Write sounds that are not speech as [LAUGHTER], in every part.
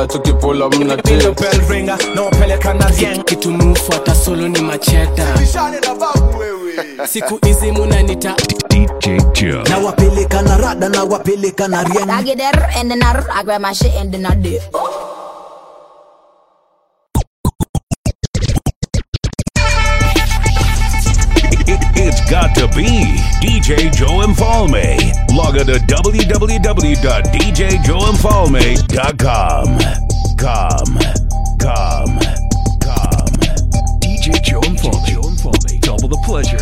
mbaya tukipula mna Bilo bell ringer na wapeleka na rien kitu mufuata solo ni macheta. Siku hizi munanita na wapeleka na rada na wapeleka na rieng got to be DJ Joe Infalme. Log on to www.djjoeinfalme.com. Com. Com. Com. DJ Joe Infalme. Double the pleasure,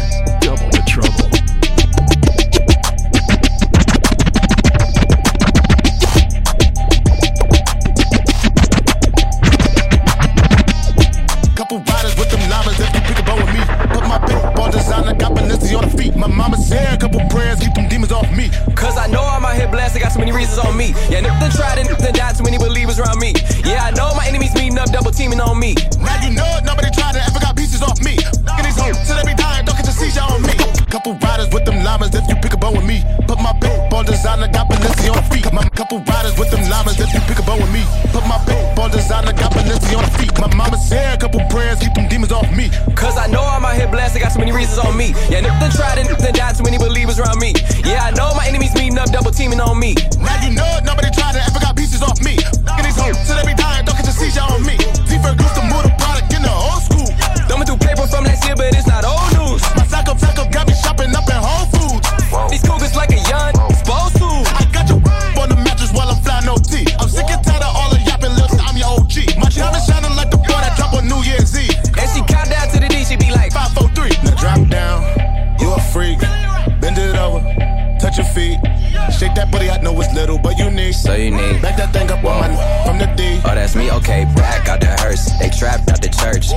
me. Now you know it, nobody tried to ever got pieces off me. At these hoes, till they be dying, don't get the seizure on me. Couple riders with them llamas if you ball designer, got Balenci on feet. My couple riders with them llamas if you pick a bow with me. Put my big ball designer, got Balenci on feet. My mama said, a couple prayers, keep them demons off me. Cause I know I'm out here blasted, got so many reasons on me. Yeah, nothing tried and nothing died, too many believers around me. Yeah, I know my enemies meeting up, double teaming on me. Now you know it, nobody tried to ever got pieces off me. At these hoes, till they be dying, don't get the seizure on me. T-Bird used to move the product in the old school. Thumbing through paper from last year, but it's not old news. My sack up, sack up, Shake that booty, I know it's little, but unique. So unique. Back that thing up on my from the D. Oh, that's me, okay. Back out the hearse. They trapped out the church.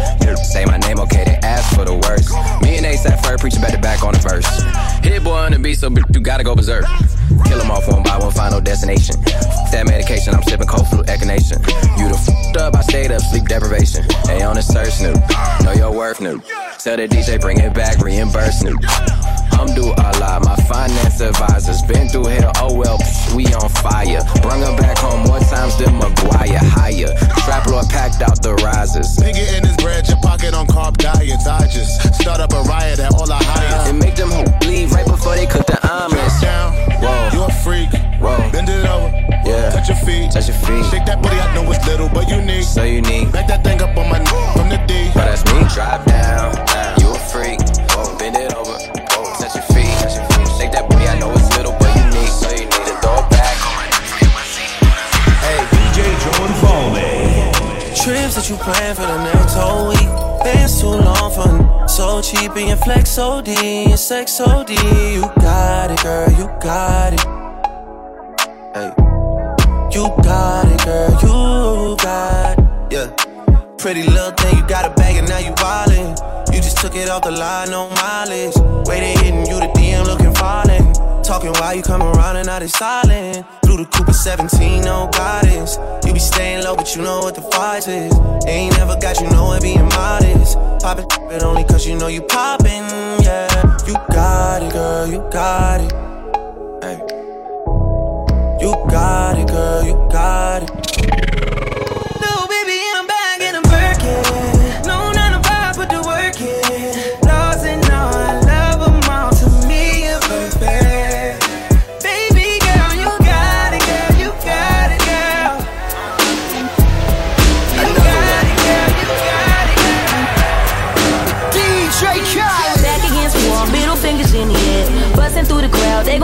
Say my name, okay. They asked for the worst. Me and ASAP Ferg preaching back to back on the verse. Hit boy on the beat, so bitch, you gotta go berserk. Kill them off one by one, final destination. F- That medication, I'm sipping cold flu echinacea. You the f***ed up, I stayed up, sleep deprivation. Hey, on the search, new. Know your worth, new. Tell the DJ, bring it back, reimburse, new. I'm due a lot, my finance advisors been through hell. Oh well, we on OD and sex OD. You got it, girl, you got it. Hey, you got it, girl, you got it. Yeah, pretty little thing, you got a bag and now you wildin'. You just took it off the line, no Talking while you come around and now they silent. Blue the Cooper 17, no guidance. You be staying low, but you know what the fight is. Ain't never got you know it being modest. Poppin' it only cause you know you poppin', yeah. You got it, girl, you got it. Hey. You got it, girl, you got it.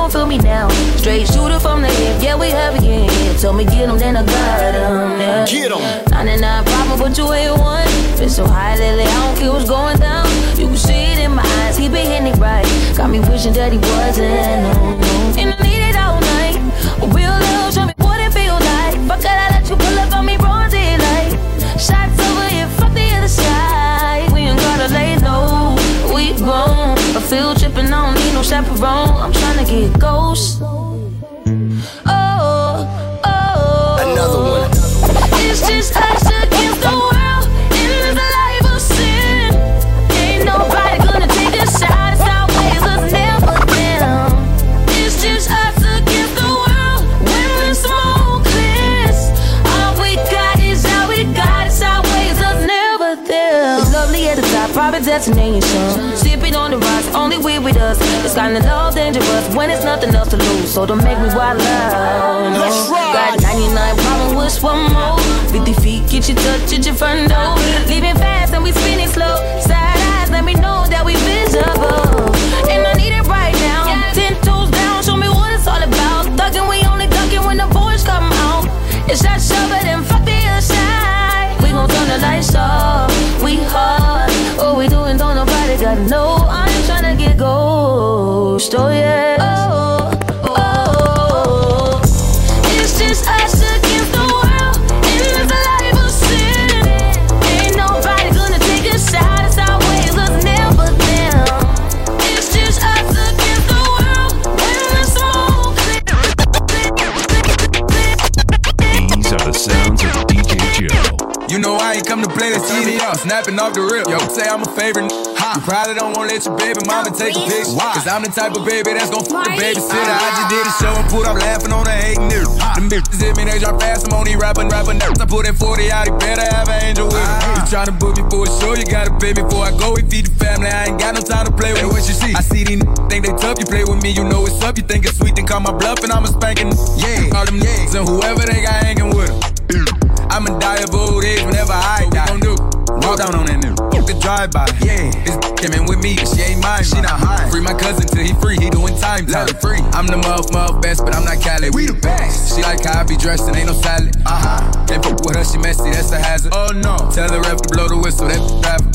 Crowd, they gon' feel me now. Straight shooter from the hip, yeah, we have again. Told me get 'em, then I got 'em. Yeah. Get 'em. 99 problem, but you ain't one. Been so high lately, I don't care what's going down. You can see it in my eyes, he been hitting it right. Got me wishing that he wasn't. No, no. And I need it all night. A don't need no chaperone. I'm trying to get ghost. Oh, oh. Another one. It's just us against the world. in a life of sin. Ain't nobody gonna take a shot. It's always us, never them. It's just us against the world. When the smoke clears, all we got is all we got. It's always us, never them. It's lovely at the top, private destination. Sipping on the only we with us. It's kinda love dangerous when it's nothing else to lose. So don't make me wild out. No. Got 99 problems, wish one more. 50 feet, get you touch at your front door. Leaving fast and we spinning slow. Side eyes, let me know that we visible. And I need it right now. Ten toes down, show me what it's all about. Thugging, we only ducking when the boys come out. It's that shove it and fuck the other side. We gon' turn the lights off. We hard. What we doing, don't nobody got no. Ghost. Oh yeah. Snapping off the rip. Yo, say I'm a favorite. You probably don't wanna let your baby mama take a picture. Cause I'm the type of baby that's gon' fuck the babysitter. I just did a show and put up laughing on the hating niggas. Them bitches hit me, they drop fast. I'm on these rapping, rapping nerves. I put that 40 out, he better have an angel with him. Ah. You tryna book me for a show, you gotta pay me before I go. We feed the family, I ain't got no time to play with. Hey, what you see? I see these n- think they tough. You play with me, you know it's up. You think it's sweet, then call my bluff and I'm a spanking. Yeah, all them yeah. and whoever they got hanging with them. I'ma die of old age whenever I die. Walk down on that nigga. Fuck the drive-by. Yeah. This came in with me, she ain't mine. She not high. Free my cousin till he free. He doing time. Let him free. I'm the muff, muff best, but I'm not Cali. We the best. She like how I be dressed and ain't no salad. Uh huh. Can't fuck with her, she messy. That's a hazard. Oh no. Tell the ref to blow the whistle. That driver.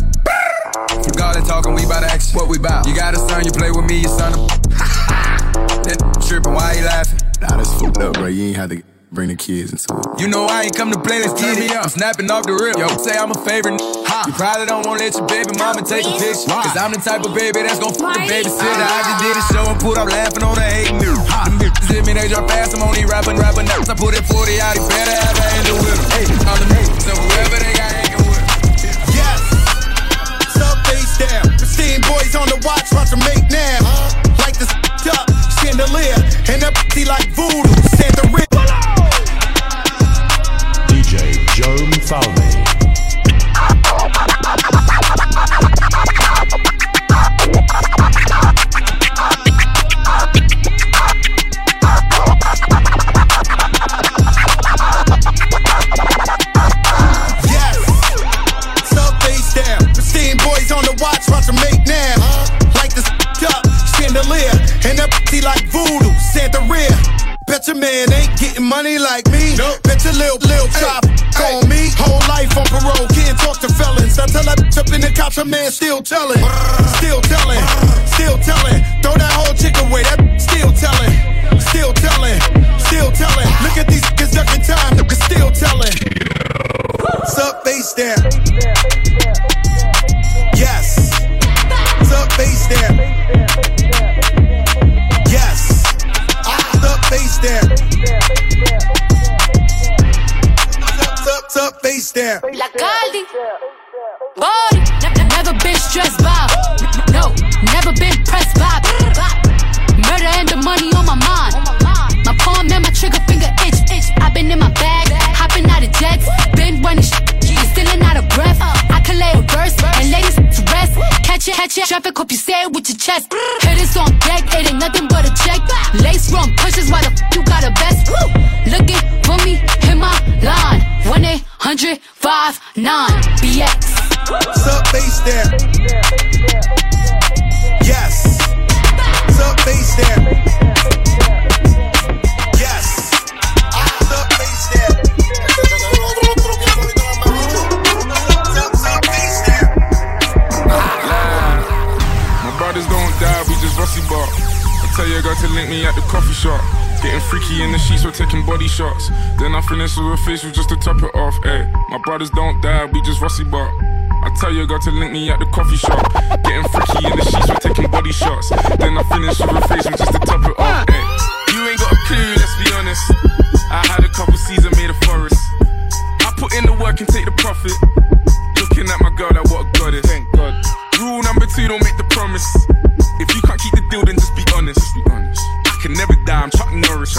Forgot it talking, we bout action. What we bout? You got a son, you play with me, your son. [LAUGHS] that tripping, why you laughing? Nah, that's fucked up, bro. You ain't had to bring the kids into it. You know I ain't come to play, let's get it. I'm snapping off the rip. Yo, say I'm a favorite. You probably don't wanna let your baby mama take a picture. Cause I'm the type of baby that's gon' fuck the babysitter. Ah. I just did a show and put up laughing on the hating niggas. Them bitches hit me, they drop fast. I'm only rapping, rapping nerves. I put it 40 out, he better have an angel with him. Hey, all them niggas, so whoever they got hanging with. Yes. Sub face down. Pristine boys on the watch, watch them make now. Like the up, chandelier. And up like voodoo. Santa Rita. Joe man ain't getting money like me. Bet your lil, lil chop on me. Whole life on parole, can't talk to felons. I tell that bitch up in the cops, a man still telling. Still telling, still telling. Throw that whole chick away, that still telling. Still telling, still telling. Look at these niggas ducking time, niggas still telling. Sup, face down. Sup, sup, face down. La Caldi. Body. Never been stressed by. No, never been pressed by. Murder and the money on my mind. My palm and my trigger finger itch. itch. I've been in my bag, hopping out of jets. Been running sh- and still out of breath. I can lay a verse and ladies to rest. Catch it, catch it. Traffic, hope you say it with your chest. Hitters on deck, it ain't nothing but a check. Lace run pushes, why the f- you got a vest? Looking for me, hit my line. 1 800 59 BX. Sup, face there. Yes. Sup, face there. Yes. Sup, face down. Sup, sup, face down. My brothers don't die, we just rusty bar. I tell your girl to link me at the coffee shop. Getting freaky in the sheets, we're taking body shots. Then I finish with a facial just to top it off. Ay, my brothers don't die, we just rusty bar. I tell your girl to link me at the coffee shop. Getting freaky in the sheets, we're taking body shots. Then I finish with a facial just to top it off. Ay, you ain't got a clue, let's be honest. I had a couple seasons made a forest. I put in the work and take the profit. Looking at my girl, like what a goddess. Thank God. Rule number two, don't make the promise. Die, I'm Chuck Norris.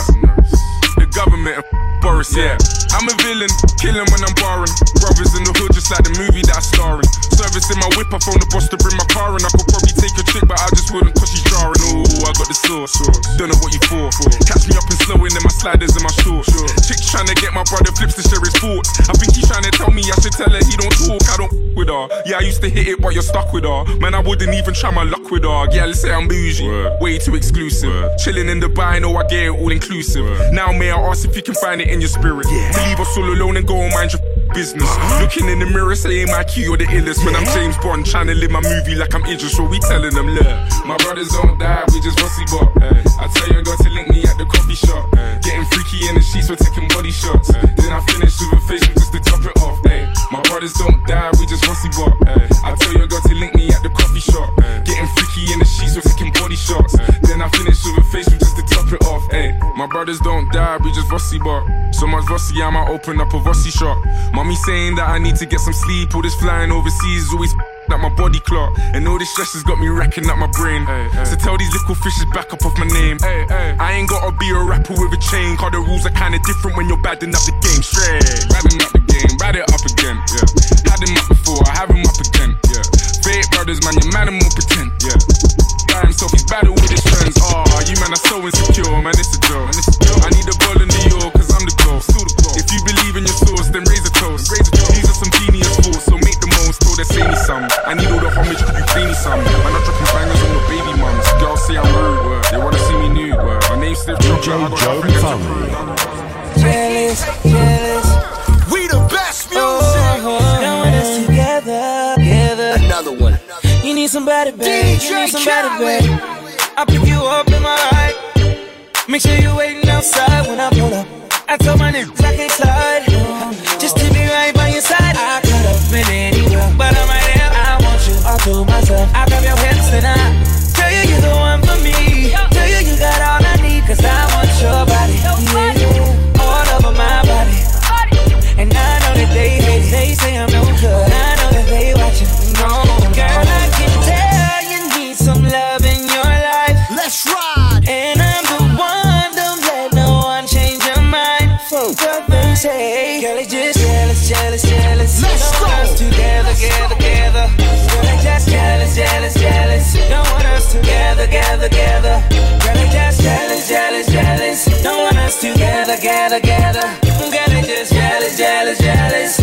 The government Boris, yeah. I'm a villain, killing when I'm barring. Brothers in the hood, just like the movie that I star in. Service in my whip, I phone the boss to bring my car in. I could probably take a chick, but I just wouldn't cause she's jarring. Ooh, I got the sauce. Don't know what you for. Catch me up and slowing in my sliders and my shorts. Chick's trying to get my brother flips to share his thoughts. I think he's trying to tell me I should tell her he don't talk. I don't f with her. Yeah, I used to hit it, but you're stuck with her. Man, I wouldn't even try my luck with her. Yeah, let's say I'm bougie. Way too exclusive. Chilling in Dubai, know I get it all inclusive. Now, may I ask if you can find it in your spirit? To leave us all alone and go and mind your business. Looking in the mirror, saying my key or the illest. When I'm James Bond, trying to live my movie like I'm Idris, so we telling them, look, my brothers don't die, we just rusty bop. I tell you, got to link me at the coffee shop. Getting freaky in the sheets, we're taking body shots. Then I finish with a facial just to top it off. My brothers don't die, we just rusty bop. I tell you, got to link me at the coffee shop. Getting freaky in the sheets, we're taking body shots. Then I finish with a facial just to top it off. Ay. My brothers don't die, we just rusty but So much rusty, I might open up a rusty shop. Mommy saying that I need to get some sleep. All this flying overseas is always at my body clock. And all this stress has got me wrecking up my brain. So tell these little fishes back up off my name. Hey, I ain't gotta be a rapper with a chain. Cause the rules are kinda different when you're badding up the game. Straight. Badding up the game, bad it up again. Yeah. Had him up before, I have him up again. Yeah. Fake brothers, man, you man, and more pretend. Yeah. By himself, he's battle with his friends. Oh, you man are so insecure, man, it's a joke. I need a ball in New York, cause I'm the goal. If you believe in your source, then raise a toast. These are some genius thoughts, so make the most. Told they say me some. I need all the homage, could you pay me some? I'm not dropping bangers on the baby mums. Girls say I'm rude, they wanna see me nude. My name's Stiff Chocolate, I got nothing to. Jealous, jealous. Somebody, babe. DJ You need somebody, Khaled. babe. I pick you up in my ride. Make sure you waiting outside when I pull up. I told my niggas I can't slide. Together, together, together. Girl, they just jealous, jealous, jealous.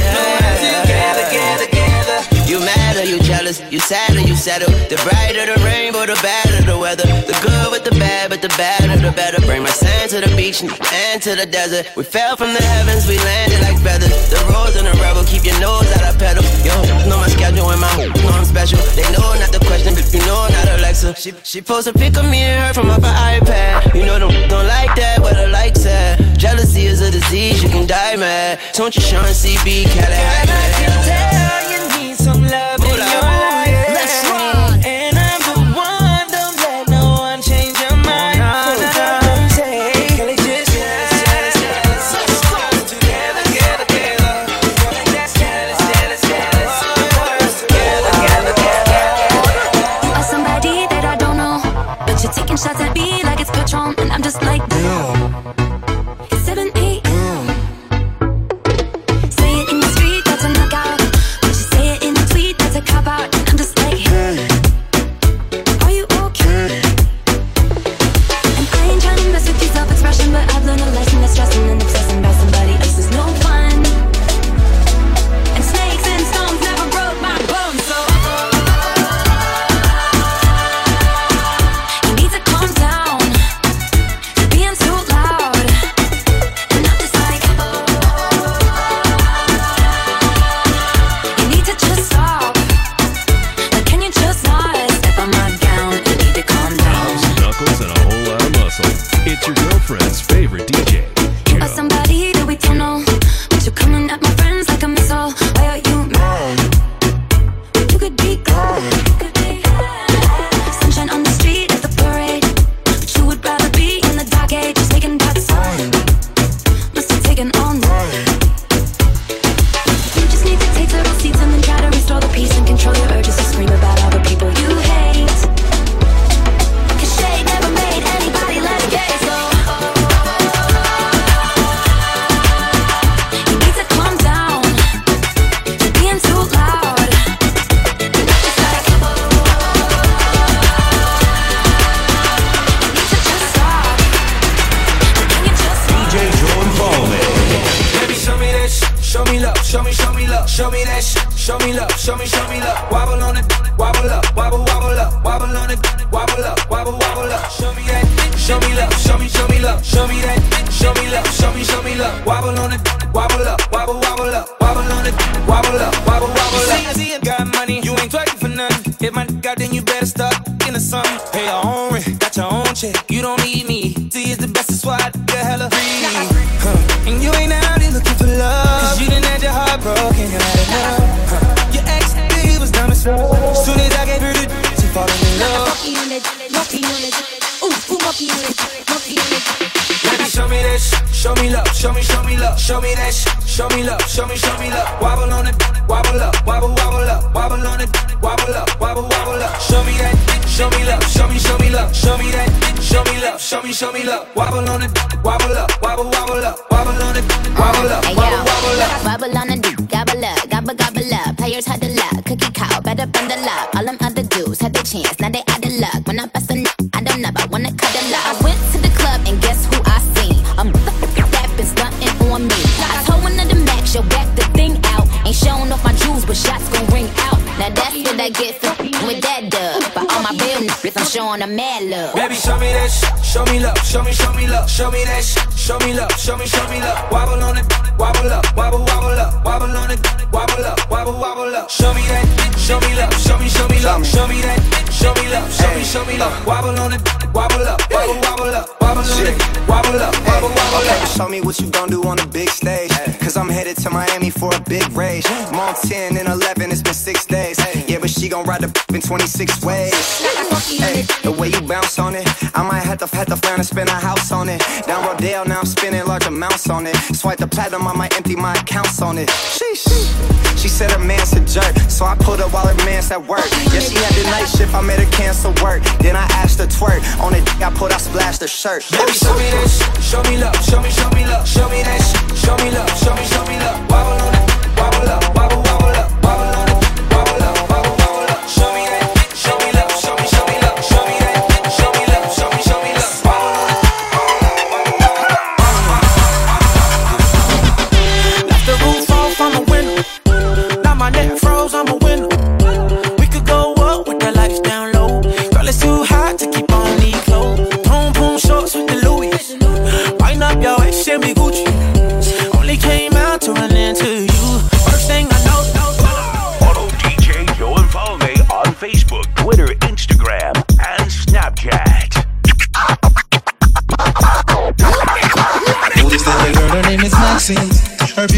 You jealous? You sad or you settle? The brighter the rainbow, the better the weather. The good with the bad, but the better the better. Bring my sand to the beach and to the desert. We fell from the heavens, we landed like feathers. The rose and the rebel, keep your nose out of pedal. Yo, know my schedule and my know I'm special. They know not the question, but you know not Alexa. She she post a pic of me and her from up her iPad. You know them don't like that, but I like that. Jealousy is a disease, you can die mad. Don't you Sean CB, Cali I tell me show me, love. Wobble on it, wobble up, wobble, wobble up, wobble on it, wobble up, wobble, wobble up. Show me that, show me love, show me, show me love, show me that, show me love, show me, show me love. Wobble on it, wobble up, wobble, wobble up, wobble on it, wobble up, wobble, wobble up. Bubble on the gobble up, gobble gobble up. Players had the luck, cookie cow, better bundle up. All them other dudes had their chance, now they out of luck. When I bust a nut, I don't know, I wanna cuddle up. Yo, back the thing out. Ain't showing off my jewels, but shots gon' ring out. Now that's what I get for with that dub. All my real niggas, I'm showing them mad love. Baby, show me that shit, show me love, show me, show me love, show me that shit, show me love, show me, show me love. Wobble on it, wobble up, wobble, wobble up, wobble on it, wobble up, wobble, wobble up. Show me that, show me love, show me, show me love, show me. That, show me love, show me, show me love. Wobble on it, wobble up, wobble, wobble up, wobble on it, wobble up, wobble, wobble Okay, up. show me what you gon' do on the big stage. Cause I'm headed to Miami for a big race. I'm on 10 and 11, it's been six days. Yeah, but she gon' ride the [LAUGHS] in 26 ways. The way you bounce on it, I might have to have to find and spend a house on it. Down Rodeo, now I'm spending large amounts on it. Swipe the platinum, I might empty my accounts on it. Sheesh. She said her man's a jerk, so I pulled up while her man's at work. Yeah, she had the night shift, I made her cancel work. Then I asked her twerk. On it, I pulled out, splashed her shirt. Baby, show me shit, show me love, show me, show me love, show me shit, show me love, show me, show me love. Wobble on it, wobble up, wobble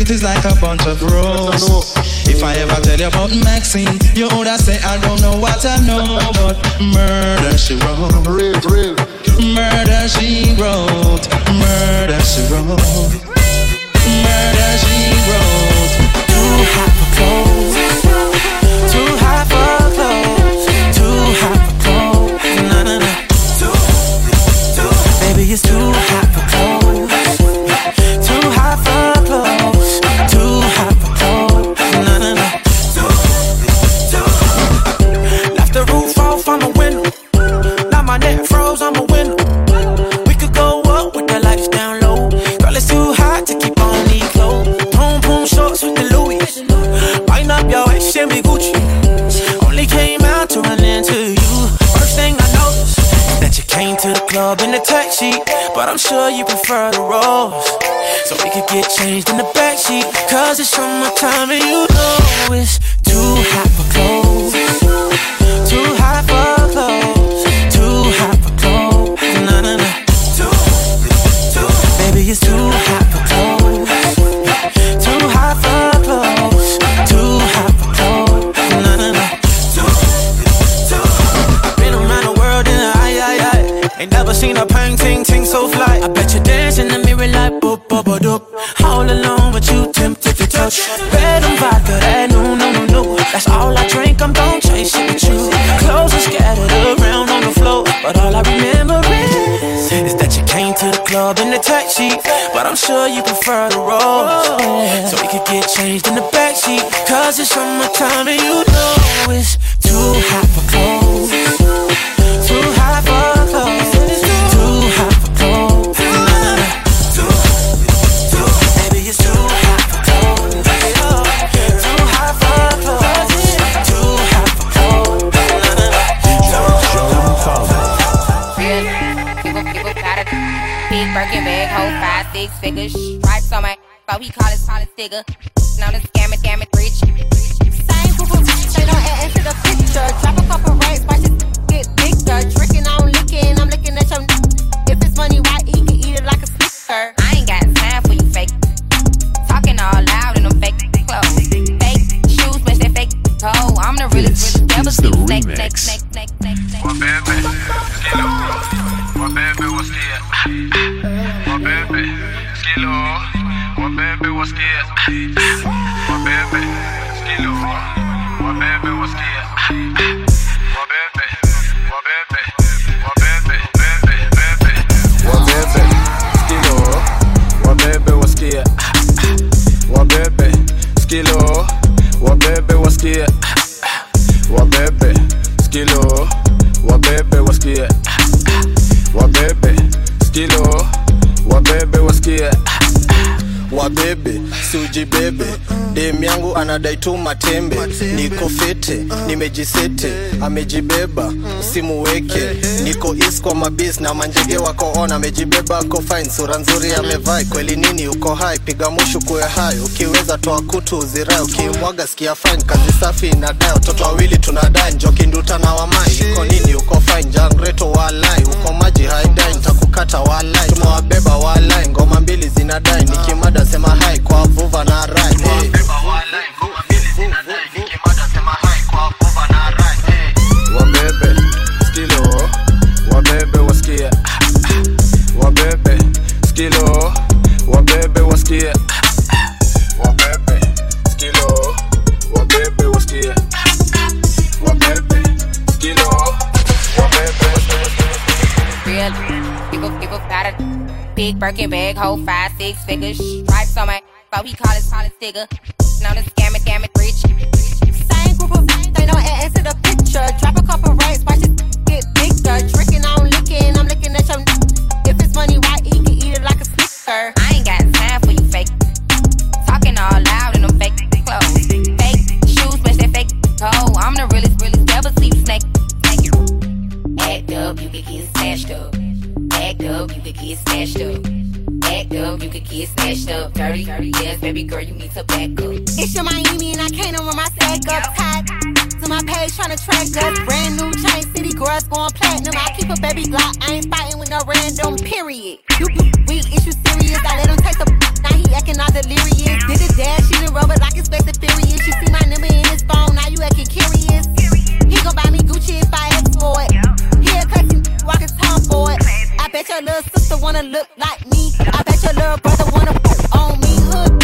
Her beauty's like a bunch of roses. If I ever tell you about Maxine, you would say I don't know what I know, but murder she wrote. Murder she wrote. Murder she wrote. Murder she wrote. too hot for clothes. Too hot for clothes. Too hot for clothes. Nah. Too, too. Baby, it's too I'm sure you prefer the rose. So we could get changed in the backseat. Cause it's summertime and you know it's too hot tempted. Red and vodka, that no no no no. That's all I drink. I'm gon' chase it with you. Clothes are scattered around on the floor, but all I remember is is that you came to the club in a taxi. But I'm sure you prefer the rose, so we could get changed in the backseat. Cause it's summertime and you know it's too hot for clothes. figure. Stripes on my, but we call it, call it nigga. Now this What baby was scared? wabebe siujibebe dem yangu anadai tu matembe. Niko fete nimejisete amejibeba usimuweke, niko is kwa mabis na manjege wako on amejibeba ako fine sura nzuri amevai. Kweli nini uko hai? Piga mushu kuwe hai. Ukiweza toa kutu uzirai. Ukimwaga sikia fine. Kazi safi inadai watoto wawili tunadai njoki nduta na wamai. Iko nini uko fine? Jangreto walai. Uko maji haidai. Ntakukata walai. Tumewabeba walai. Ngoma mbili zinadai nikimada sema hai kwa vuva na rai. Hey. Wabebe, skilo, wabebe wasikie. Wabebe, skilo, wabebe wasikie. Wabebe, skilo, wabebe wasikie. Wabebe, skilo, wabebe Real people, people got a big Birkin bag, hold five, six figures. Stripes on my, so he call his, call his digger. Now the scam it, scam rich. Same group of they don't add into the picture. Drop a couple racks, watch it get bigger. Drinking, get snatched up. Dirty, dirty, yes, baby girl, you need to back up. It's your Miami and I can't run my stack up tight. To my page tryna track us. Brand new chain city girls going platinum. I keep a baby block, I ain't fighting with no random period. You weak, is you serious? I let him take the now he acting all delirious. Did a dash, she done rubber like it's Furious. You see my number in his phone, now you acting curious. Gon' buy me Gucci if I ask for it. He a crazy walking tom for it. I bet your little sister wanna look like me. I bet your little brother wanna on me. Hood,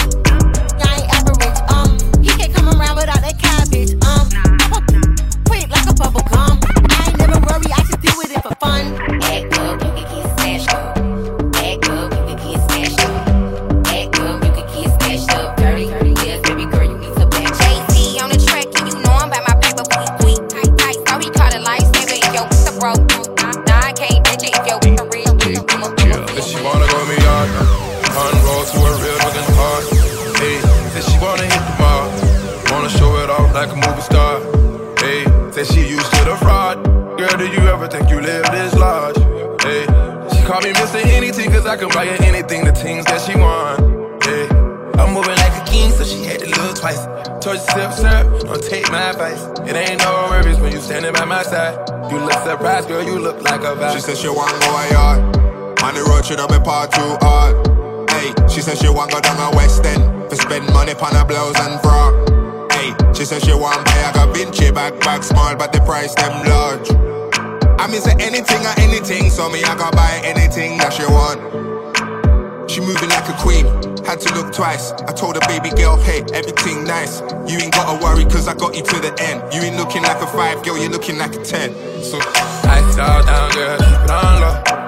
call me Mr. Anything cause I can buy her anything, the things that she want. Hey, I'm moving like a king, so she had to look twice. Told you sip, sip, don't take my advice. It ain't no worries when you standing by my side. You look surprised, girl, you look like a vibe. She said she want go a yard. On the road, she don't be part too hard. Hey, she said she want go down my West End. For spend money on her blouse and frock. Hey, she said she want buy a Da Vinci back, back small, but the price them large. I mean say anything or anything, so me I go buy anything that she want. She moving like a queen, had to look twice. I told her baby girl, hey, everything nice. You ain't gotta worry, cause I got you to the end. You ain't looking like a five, girl, you're looking like a ten. So it down, girl, keep it.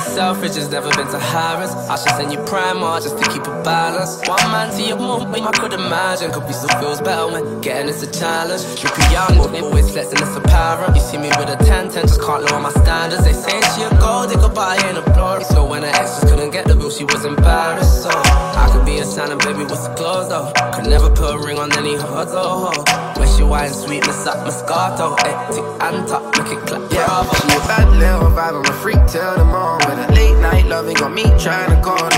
Been Selfridges, never been to Harrods. I should send you Primark just to keep it balanced. One man to your move I could imagine, could be still feels better when getting it's a challenge. Tricky young, always flexing, it's apparent. You see me with a 10 10, just can't lower my standards. They saying she a gold, they could buy in a blur. So when her ex just couldn't get the bill, she was embarrassed. So I could be a sign, baby, what's the clothes though? Could never put a ring on any hoods, oh. She wine sweetness up Moscato, eh, tick and top, make it clap, yeah. Bravo. She a bad little vibe, I'm a freak till the morning. With a late night loving, got me trying to go on.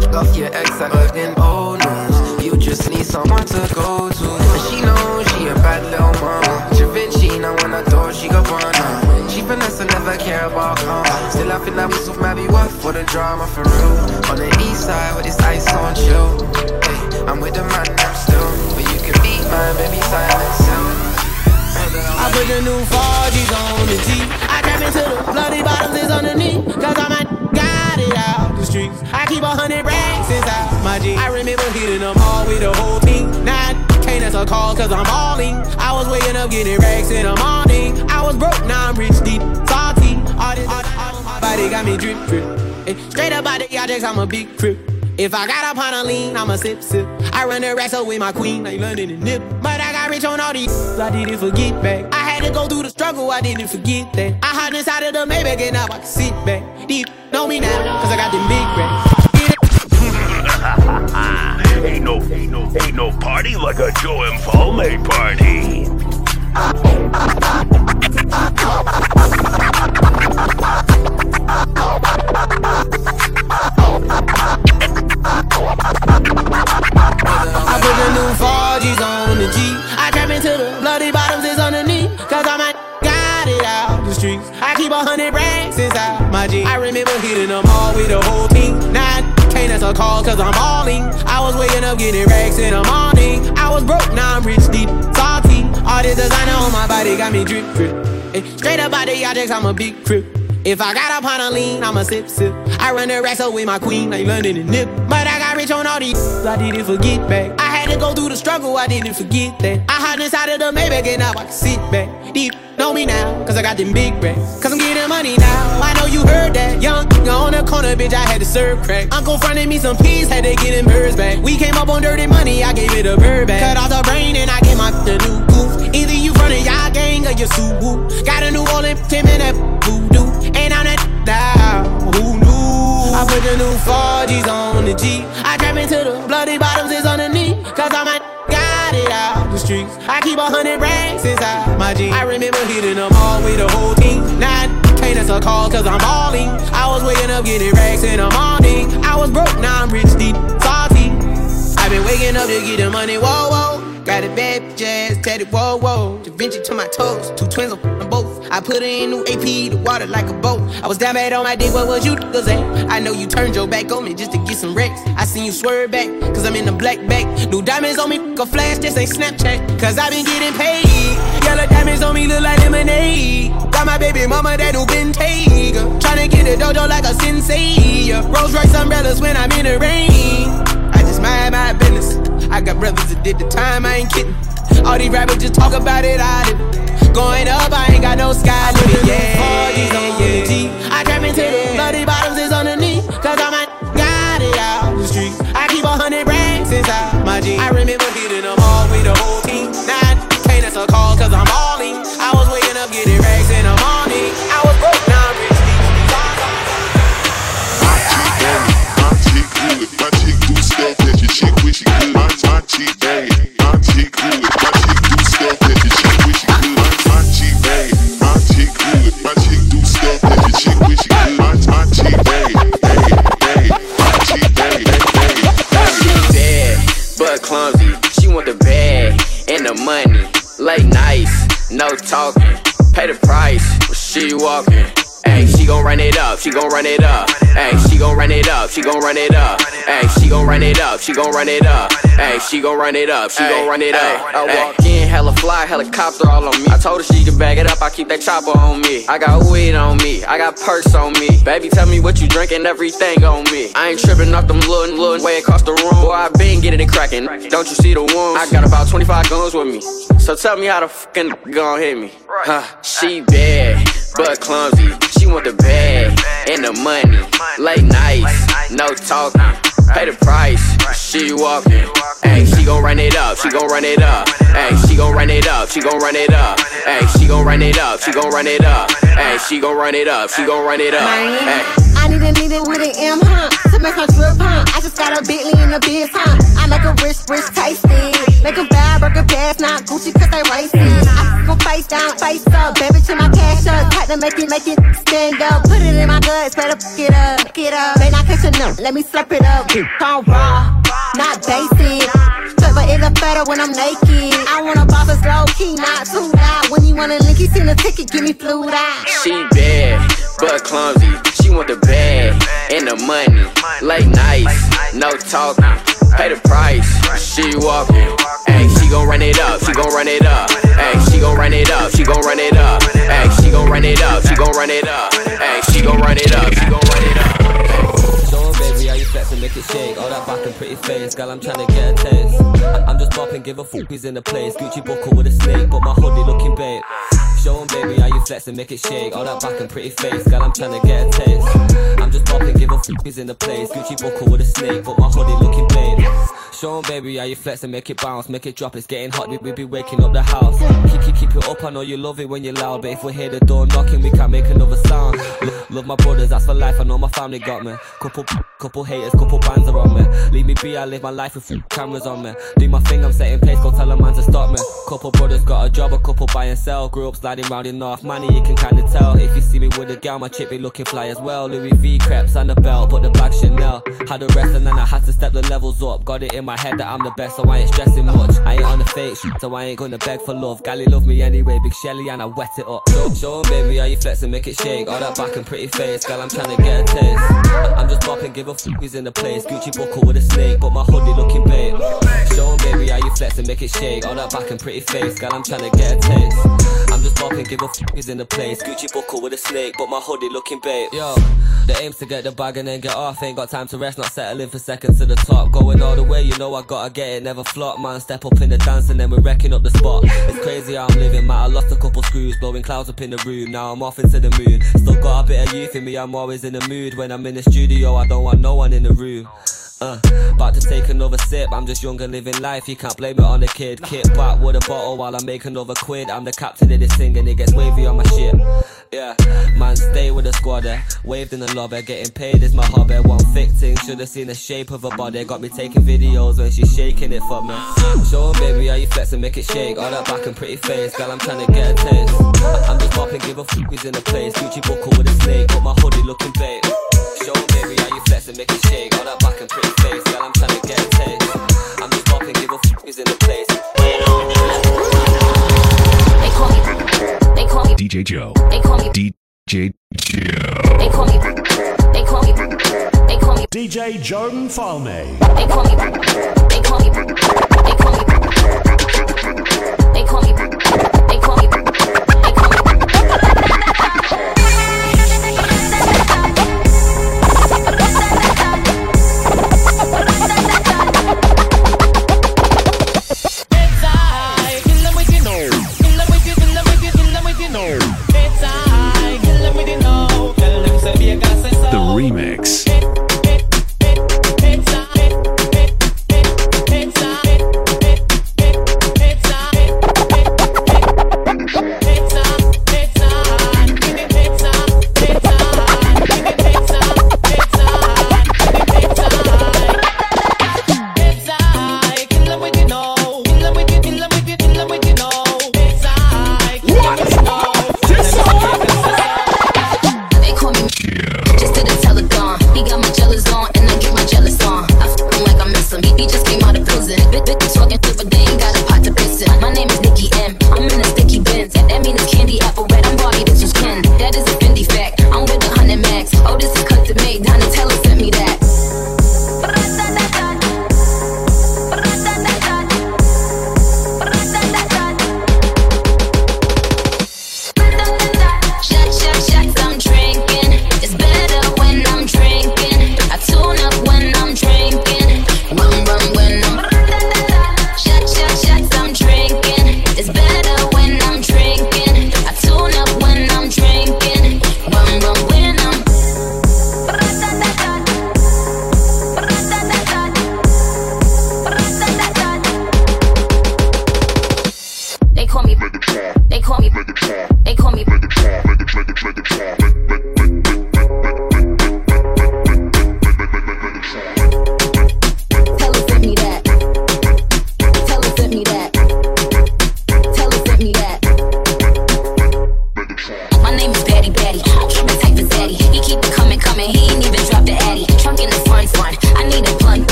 You off your ex, I in old news. You just need someone to go to. And she knows she a bad little mama. Now when I door, she go burn her. She finesse and never care about karma. Still, I feel that myself might be worth for the drama for real. On the east side with this ice on chill. Hey, I'm with the man, I'm still. My. I put the new 4G's on the G. I trap into the bloody bottoms is underneath. Cause I'm a got it out the streets. I keep a hundred racks inside my G. I remember hitting them all with the whole team. Now can't answer call cause I'm balling. I was waking up getting racks in the morning. I was broke, now I'm rich, deep, salty. All this, all, all, my body got me drip, drip. Eh, straight up out the objects, I'm a big crip. If I got up on a lean, I'ma sip, sip. I run the racks up with my queen, like London and Nip. But I got rich on all these, [LAUGHS] I didn't forget back. I had to go through the struggle, I didn't forget that. I hide inside of the Maybach and now I can sit back. Deep, know me now, cause I got them big racks. [LAUGHS] ain't no, ain't no, ain't no party like a Joe Infalme party. Cause I'm balling. I was waking up getting racks in the morning. I was broke, now I'm rich, deep, salty. All this designer on my body got me drip, drip. Hey, straight up out the objects, I'm a big crip. If I got up on a lean, I'ma sip, sip. I run the racks up with my queen, like London and Nip. But I got rich on all these, [LAUGHS] I didn't forget back. I had to go through the struggle, I didn't forget that. I hide inside of the Maybach and now I can sit back. Deep, know me now, cause I got them big racks. Cause I'm getting money now, you heard that. Young, on the corner, bitch, I had to serve crack. Uncle fronted me some peas, had to get them birds back. We came up on dirty money, I gave it a bird back. Cut off the brain and I gave my the new goof. Either you frontin' y'all gang or you Subaru. Got a new Orleans, Tim and that voodoo. And I'm that now, who knew? I put the new 4G's on the G. I trap into the bloody bottoms is underneath. Cause I'm a got it out the streets. I keep a hundred racks inside my G. I remember hitting them all with the whole team. Now can't call cause I'm balling. I was waking up getting racks in the morning. I was broke, now I'm rich, deep, salty. I've been waking up to get the money, whoa, whoa. Got a bad jazz tatted, whoa, whoa. Da Vinci to my toes, two twins on both. I put in new AP, the water like a boat. I was down bad on my dick, what was you niggas at? I know you turned your back on me just to get some wrecks. I seen you swerve back, cause I'm in the black back. New diamonds on me, go flash, this ain't Snapchat. Cause I been getting paid. Yellow diamonds on me look like lemonade. Got my baby mama that who been take. Tryna get a dojo like a sensei. Rolls Royce umbrellas when I'm in the rain. I just mind my business. I got brothers that did the time, I ain't kidding. All these rappers just talk about it, I did. Going up, I ain't got no sky limit. Yeah, yeah. I trap into the bloody bottoms is underneath. Cause I'm a Late nights, no talking. Pay the price when she walking. Ay, she gon' run it up, she gon' run it up. Ay, she gon' run it up, she gon' run it up. Ay, she gon' run it up, she gon' run it up. Ay, she gon' run it up, she gon' run it up. I walk in, hella fly, helicopter all on me. I told her she could bag it up, I keep that chopper on me. I got weed on me, I got perks on me. Baby, tell me what you drinking, everything on me. I ain't tripping off them little, little way across the room. Boy, I been getting it cracking. Don't you see the wounds? I got about 25 guns with me. So tell me how the fucking gon' hit me. Huh, she bad, but clumsy. She want the bag and the money. Late nights, no talking. pay the price. She walking. Hey, she gon' run it up, she gon' run it up. Hey, she gon' run it up, she gon' run it up. Hey, she gon' run it up, she gon' run it up. Hey, she gon' run it up, she gon' run it up. Hey. I need a need it with an M, huh? To make her drip, huh? I just got a Bentley in the biz, huh? I make a rich, rich tasty. Make a bad burger pass, not Gucci, cause they racist. I go face down, face up, baby, to my cash up. Had to make it, make it stand up. Put it in my guts, better fuck it up, it up. May not catch a no, let me slurp it up. Call raw, not basic. But it look better when I'm naked. I wanna boss us low key, not too loud. When you wanna link, you send a ticket, give me flued out. She bad, but clumsy. She want the bag and the money. Late nights, no talking. Pay the price. She walking. Hey, she gon' run it up. She gon' run it up. Hey, she gon' run it up. She gon' run it up. Hey, she gon' run it up. She gon' run it up. Hey, she gon' run it up. She gon' run it up. Flex and make it shake. All that back and pretty face, girl, I'm tryna get a taste. I- I'm just bopping, give a fuck who's in the place. Gucci buckle with a snake, but my hoodie looking babe. Show 'em, baby, how you flex and make it shake. All that back and pretty face, girl, I'm tryna get a taste. I'm just bopping, give a fuck who's in the place. Gucci buckle with a snake, but my hoodie looking babe. Show 'em, baby, how you flex and make it bounce, make it drop. It's getting hot, we, be waking up the house. Keep, keep, keep it up, I know you love it when you're loud, but if we hear the door knocking, we can't make another sound. Lo- love my brothers, that's for life. I know my family got me. Couple, couple haters, couple bands are on me. Leave me be, I live my life with cameras on me. Do my thing, I'm setting pace, go tell a man to stop me. Couple brothers got a job, a couple buy and sell. Grew up sliding round North Money, you can kinda tell. If you see me with a gal, my chick be looking fly as well. Louis V crepes and a belt, but the black Chanel. Had a rest and then I had to step the levels up. Got it in my head that I'm the best, so I ain't stressing much. I ain't on the fake so I ain't gonna beg for love. Gally love me anyway, big Shelly, and I wet it up. Show, baby, how you flex and make it shake. All that back and pretty face, girl, I'm trying to get a taste. I'm just bopping, give a fuck who's in the place. Gucci buckle with a snake, but my hoodie looking babe. Show baby, how you and make it shake. All that back and pretty face, girl, I'm tryna get a taste. I'm just bopping, give a fuck who's in the place. Gucci buckle with a snake, but my hoodie looking babe. Yo, the aim's to get the bag and then get off. Ain't got time to rest, not settling for seconds to the top. Going all the way, you know I gotta get it, never flop. Man, step up in the dance and then we're wrecking up the spot. It's crazy how I'm living, man. I lost a couple screws, blowing clouds up in the room. Now I'm off into the moon. Still got a bit of youth in me, I'm always in the mood. When I'm in the studio, I don't want no one in the room. Uh, about to take another sip. I'm just young and living life. You can't blame it on the kid. Kit back with a bottle while I make another quid. I'm the captain of this thing and it gets wavy on my ship. Yeah, man, stay with the squad. Eh? Waved in the lobby, getting paid is my hobby. One thick thing, should've seen the shape of her body. Got me taking videos when she's shaking it for me. Show baby, how you flex and make it shake. All that back and pretty face, girl, I'm trying to get a taste. I'm just popping, give a fuck who's in the place. Gucci buckle with a snake, but my hoodie looking babe. Show 'em, baby, how you flex and make it shake. All that back and pretty face, girl, I'm trying to get a taste. I'm just popping, give a fuck who's in the place. They call me, they call me, DJ Joe. they call me, DJ Joe. they call me, they call me, they call me, DJ Joe Infalme. they call me, they call me, they call me, they call me, they call me, they call me.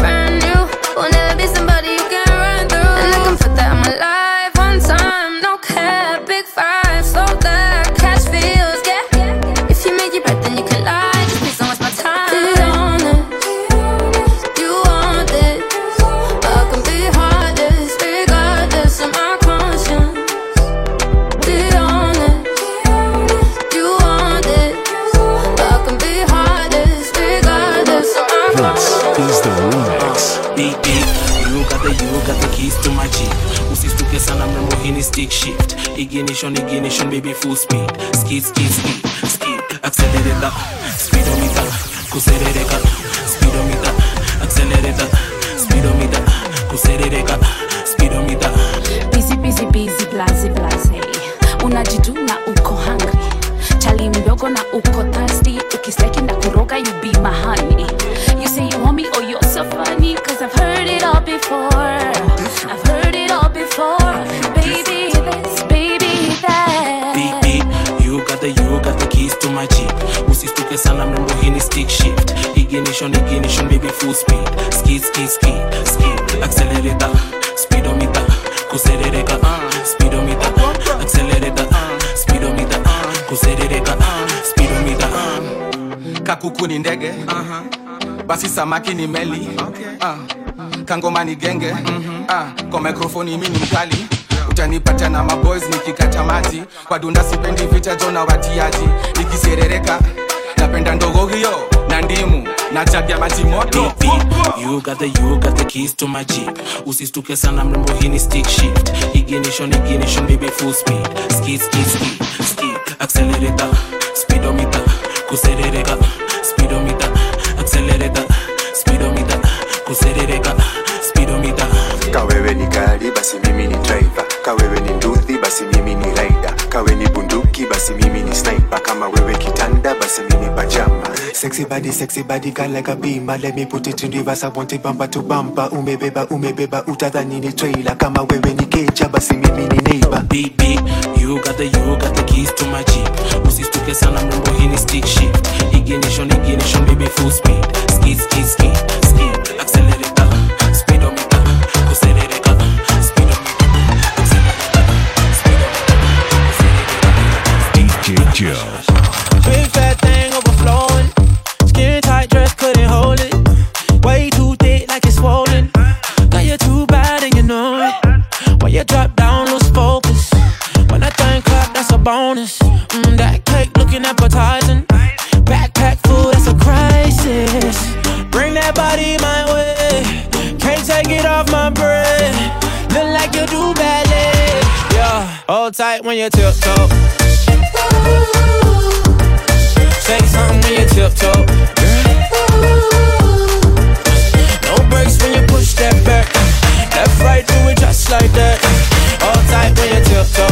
brand new. Will never be somebody ignition, ignition, baby, full speed. Skid, skid, speed, skid. Accelerate up, speedometer, cruiser, full speed. Skid skid skid skid accelerator speedometer. Kuserereka uh, speedometer. Accelerator uh, speedometer. Uh, kuserereka uh, speedometer. Uh. kakuku ni ndege. Uh-huh. Basi samaki ni meli. Uh, kangoma ni genge. Mm-hmm. Uh, kwa mikrofoni mi ni mkali. Utanipata na maboys nikikata mati kwadunda sipendi vita jona watiaji. Nikiserereka napenda ndogo hiyo na ndimu nachaga majimoto you got the you got the keys to my jeep. Usistuke sana mrembo hii ni stick shift. Ignition ignition baby full speed. Skid skid skid skid. Accelerator speedometer. Kuserereka speedometer. Accelerator speedometer. Kuserereka speedometer. Kawewe ni gari basi mimi ni driver. Kawewe ni nduthi basi mimi ni rider. Kawe ni bunduki basi mimi ni sniper. Kama wewe kitanda basi mimi pajama. Sexy body, sexy body, got like a beamer. Let me put it in reverse. I want it bumper to bumper. Umebeba, umebeba, utadhani ni trailer. Kama wewe ni keja, basi mimi ni neighbor. Beep you got the you got the keys to my jeep. Usistuke sana mrembo, hii ni stick shift. Ignition, ignition, baby full speed. Skid, skid, skid, skid. Accelerator, tight when you tiptoe. Say something when you tiptoe, girl. No breaks when you push that back. Left, right, do it just like that. All tight when you tiptoe.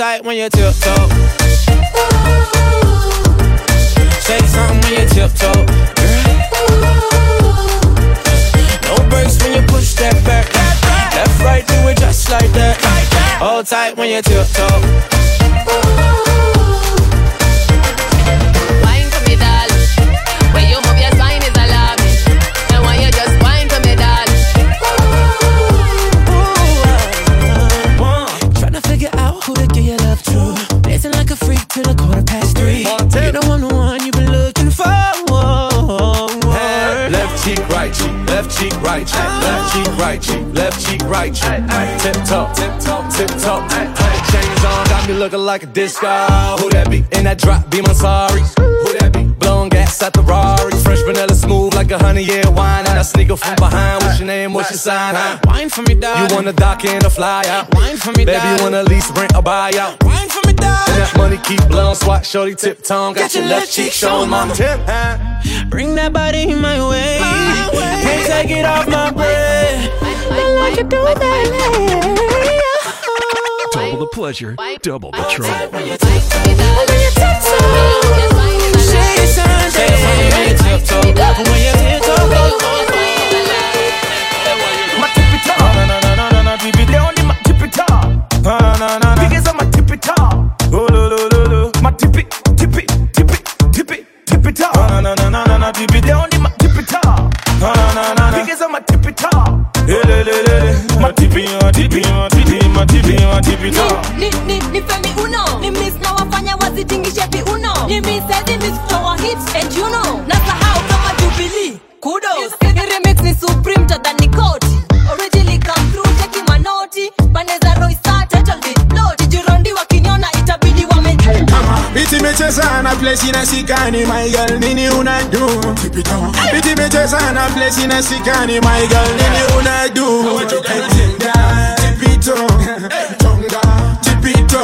tight when you tiptoe. Say something when you tiptoe, girl. No breaks when you push that back. Left, right, do it just like that. Hold tight when you tiptoe. Cheek, right cheek, left cheek, right cheek, left cheek, right cheek, left cheek, right cheek. Tip top, tip top, tip top. Chains on, got me looking like a disco. Who that be? In that drop, be my sorry. Who that be? Blowing gas at the Rari. Fresh vanilla smooth like a honey year wine. And I sneak up from behind. What's your name? What's your sign? Huh? Wine for me, dog. You wanna dock in or fly out? Wine for me, Baby, dog. you wanna lease, rent, or buy out? Wine me, dog. And that money keep blowing, swat, shorty, tip tongue. Got Get your your left left cheek cheek showing showing my my tip, huh? Bring that body my way. Can't take it off my breath. I like you do that. Double the pleasure, double the trouble. My tippy top. Na na na na na na tippy down my tippy top. Na na na na. Biggest on tippy top. Oh lo lo lo lo. My tippy tippy tippy tippy tippy top. Na na na na na na tippy down in my tippy top. Na na na na na. Biggest on my tippy top. Eh, le le le le. My tippy my tippy my tippy my place inasikani my girl nini unadu Biti mecheza na place inasikani my girl nini unadu Tenda tipito tonga tipito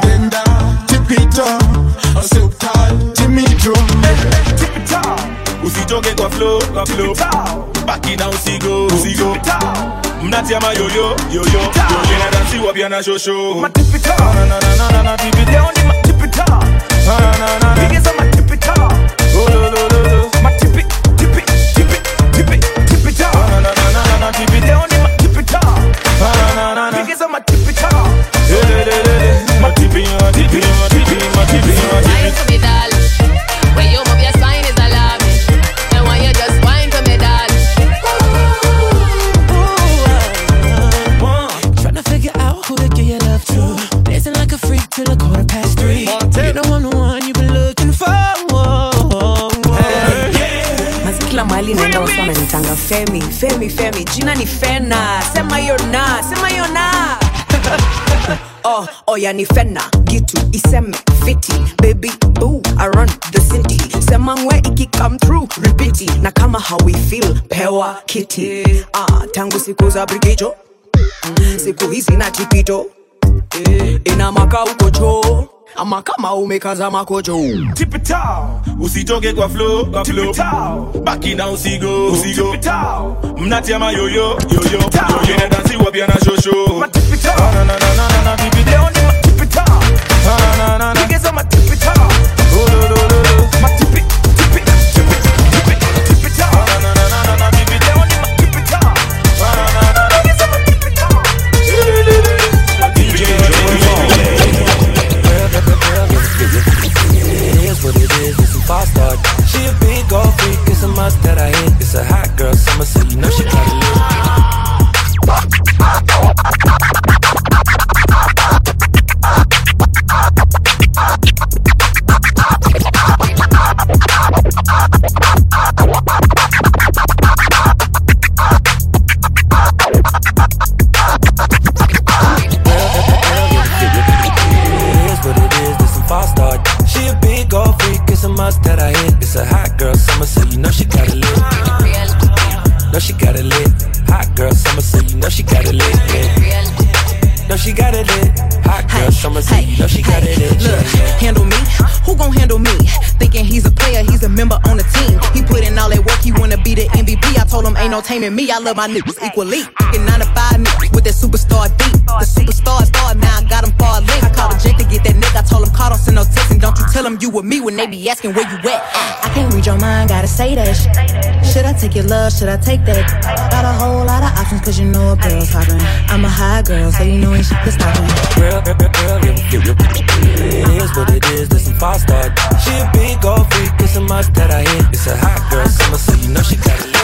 Tenda tipito Osuptal timito Tippy top. Usitoke kwa flow, kwa flow. Baki na usigo, usigo. Mnatia mayoyo, yoyo, yoyo. Inadansiwa pia na shosho. Femi femi femi jina ni fena. Sema yona sema yona [LAUGHS] oh, oh yani fena. Gitu iseme fiti. Baby boo i run the city. Sema ngwe iki come through repeat. Na kama how we feel pewa kiti. Ah, tangu siku za brigijo siku hizi na tipito ina maka uko choo ama kama umekaza makojo Tippy top. Usitoke kwa flow, kwa flow. Baki na usigo, usigo. Mnatia mayoyo, yoyo, yoyo. Inadansiwa pia na shosho. My tippy top. Na na na na na na tippy down in my tippy top. Na na na na. Biggest on my tippy top. Oh lo lo lo lo. Must that I hit. It's a hot girl summer, so you know she gotta live. Taming me. I love my niggas equally. Fucking nine to five niggas with that superstar beat. The superstar star, now I got him far link. I called a jet to get that nigga. I told him call, don't send no text, and don't you tell him you with me when they be asking where you at. I can't read your mind, gotta say that shit. Should I take your love? Should I take that? Got a whole lot of options, cause you know a girl's hopping. I'm a high girl, so you know ain't shit to stop me. It is what it is, listen, five star. She a big old freak, it's a must that I hit. It's a hot girl summer, so you know she got it.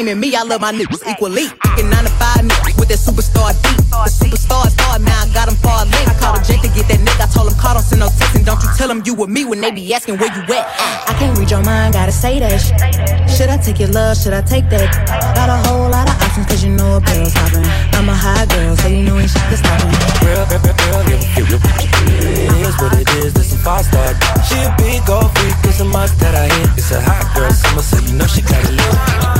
Taming me, I love my niggas equally. Thinking 9 to 5 niggas with that superstar beat. The superstar star, now I got him far late. I called a Jake to get that nigga, I told him call, don't send no text, and don't you tell him you with me when they be asking where you at. I can't read your mind, gotta say that. Should I take your love? Should I take that? Got a whole lot of options, cause you know a girl's hopping. I'm a high girl, so you know ain't shit to stop me. Real, real, real, real, real. It is what it is, this some five star. She a big old freak, it's a must that I hit. It's a hot girl summer, so you know she got it lit.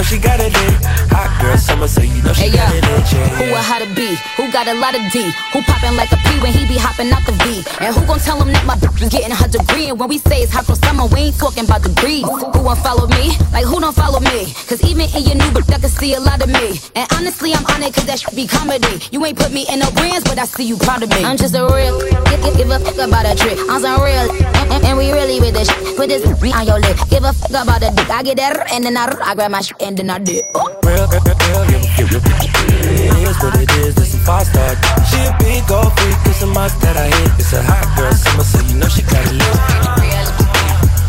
Know she got it lit. Hot girl summer, so you know she Hey yo, it lit. Yeah, who a yeah. how to be? Who got a lot of D? Who poppin' like a P when he be hopping out the V? And who gon' tell him that my bitch is getting her degree? And when we say it's hot girl summer, we ain't talking about degrees. Who won't follow me? Like who don't follow me? Cause even in your new book, I can see a lot of me. And honestly, I'm on it cause that should be comedy. You ain't put me in no brands, but I see you proud of me. I'm just a real, give, give, give a fuck about a trick. I'm some real, and, and, and we really with this shit. Put this on your lip. Give a fuck about a dick. I get that, and then I, I grab my shit, and then I dip. Real, real, real, real, real, real. It is what it is, this some five star. She a big old freak, it's a must that I hit. It's a hot girl summer, so you know she got it lit.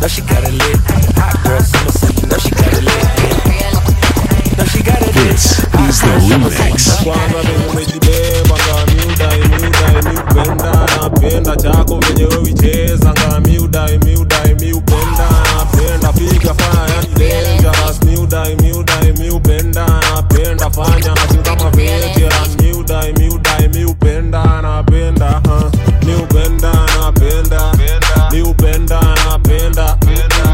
Know she got it lit. Hot girl summer, so you know she got it lit. Know she got it lit. This is the remix. kwanza venye umejibeba ngami udai miudai miupenda napenda chako Piga fanya ni dangerous, mi udai, mi udai, mi upenda napenda fanya kitu kama veteran, mi udai, mi udai, mi upenda napenda huh? mi upenda napenda, mi upenda napenda,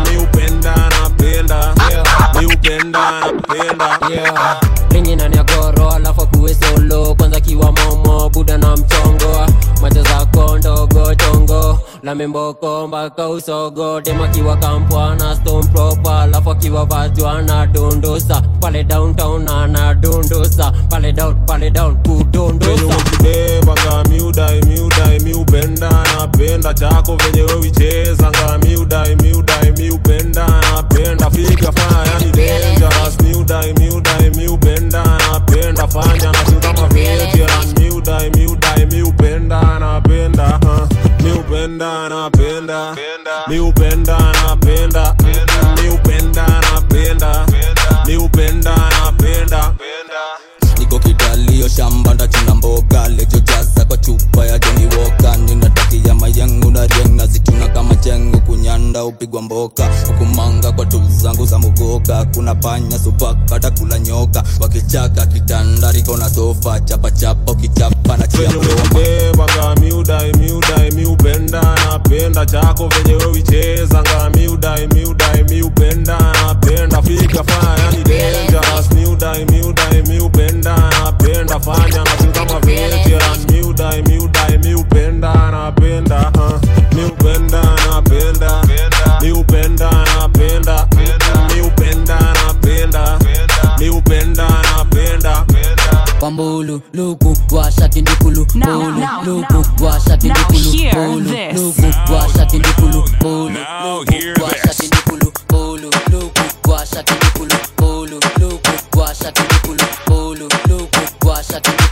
mi upenda napenda, mi upenda napenda yeah. Ninyi nani akoro alafu kuwe solo. Kwanza kiwa momo buda na mchongo. Macho zako ndogo lamemboko mpaka usogo demakiwa kampwana stone proper. Akiwa vatu anadondosa pale downtown anadondosa pale down pale down kudondosakidebanga chako venye wewichezanga miudai miudai miupenda napenda. Miudai miudai miupenda napenda. Uh upenda napenda, mi upenda napenda, mi upenda napenda, mi upenda napenda, niko kitalio shamba ndachuna mboga chupa ya jeni woka ninatakia mayengu na rieng nazituna kama chengo kunyanda upigwa mboka. Ukumanga kwa tu zangu za mugoka. Kuna panya supaka takula nyoka. Wakichaka kitanda riko na sofa. Chapachapa ukichapa na chia venye broma umejibeba miudai miupenda napenda chako. Venye wewicheza ngami udai miudai miupenda napenda. Fika fanya yani dangerous. Miudai miudai miupenda napenda. Fanya na kama veteran miudai miudai miupenda napenda huh. miupenda napenda miupenda napenda miupenda napenda miupenda napenda Wambulu, luku, washa tindikulu, Now, bulu, now, luku, washa Now tindikulu, hear bulu, this. luku, washa tindikulu, bulu, Now luku, hear washa tindikulu, bulu, luku, washa tindikulu, bulu, luku, washa tindikulu, bulu, luku, washa tindikulu, bulu, luku, washa tindikulu, bulu, luku, washa tindikulu,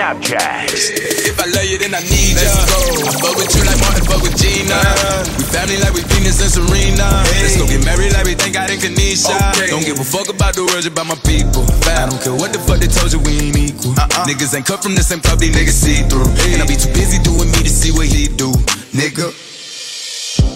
and Snapchat. If I love you, then I need ya. I fuck with you like Martin, fuck with Gina. Uh-huh. We family like we Venus and Serena. Let's go get married like we thank God in Kanisha. Don't give a fuck about the words about my people. I don't care what the fuck they told you, we ain't equal. Uh-uh. Niggas ain't cut from the same club, these niggas see through. And I be too busy doing me to see what he do, nigga.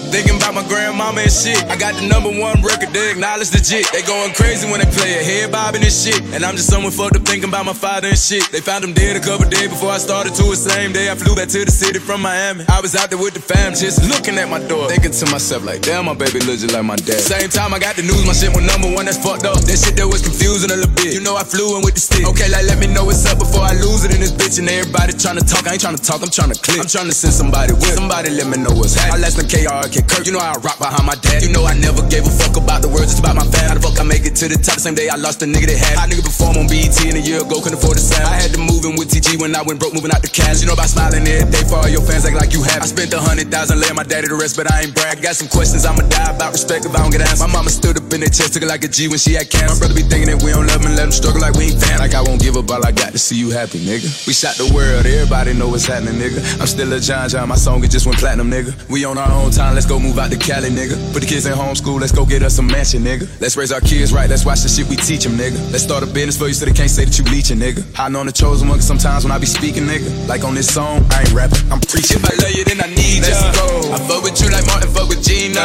Thinking about my grandmama and shit. I got the number one record, they acknowledge legit. They going crazy when they play it, head bobbing and shit. And I'm just someone fucked up thinking about my father and shit. They found him dead a couple days before I started to the same day. I flew back to the city from Miami. I was out there with the fam, just looking at my door. Thinking to myself, like, damn, my baby looks just like my dad. Same time I got the news, my shit was number one, that's fucked up. That shit that was confusing a little bit. You know I flew in with the stick. Okay, like, let me know what's up before I lose it in this bitch. And everybody trying to talk, I ain't trying to talk, I'm trying to click. I'm trying to send somebody with. Somebody let me know what's happening. I less than KR, You know I rock behind my dad. You know I never gave a fuck about the words, it's about my fam. How the fuck I make it to the top the same day I lost the nigga that had. How nigga perform on BET in a year ago, couldn't afford the sound. I had to move in with TG when I went broke, moving out the cash. You know about smiling every day for all your fans, act like you have. I spent a hundred thousand, laying my daddy to rest, but I ain't brag. Got some questions, I'ma die about respect if I don't get asked. My mama stood up in her chest, took it like a G when she had cancer. My brother be thinking that we don't love him, let him struggle like we ain't fam. Like I won't give up all I got to see you happy, nigga. We shot the world, everybody know what's happening, nigga. I'm still a John John, my song it just went platinum, nigga. We on our own time, let's go move out to Cali, nigga. Put the kids in homeschool, let's go get us a mansion, nigga. Let's raise our kids right, let's watch the shit we teach them, nigga. Let's start a business for you so they can't say that you leeching, nigga. Hiding on the chosen one, 'cause sometimes when I be speaking, nigga. Like on this song, I ain't rapping, I'm preaching. If I love you, then I need let's ya. Go. I fuck with you like Martin, fuck with Gina.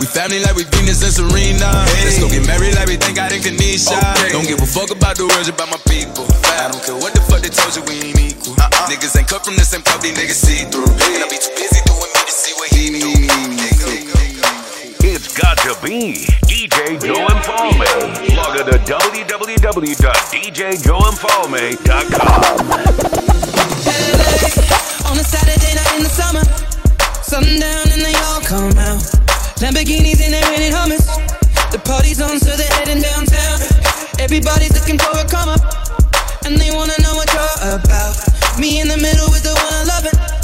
We family like we Venus and Serena. Let's go get married like we thank God in Kanisha. Don't give a fuck about the words about my people. I don't care what the fuck they told you, we ain't equal. Uh-uh. Niggas ain't cut from the same these niggas see through. And I be too busy to be DJ Joe Infalme. Log on to www.djjoeinfalme.com. On a Saturday night in the summer, sundown and they all come out. Lamborghinis and they're renting hummus. The party's on, so they're heading downtown. Everybody's looking for a come up, and they wanna know what you're about. Me in the middle with the one I love it.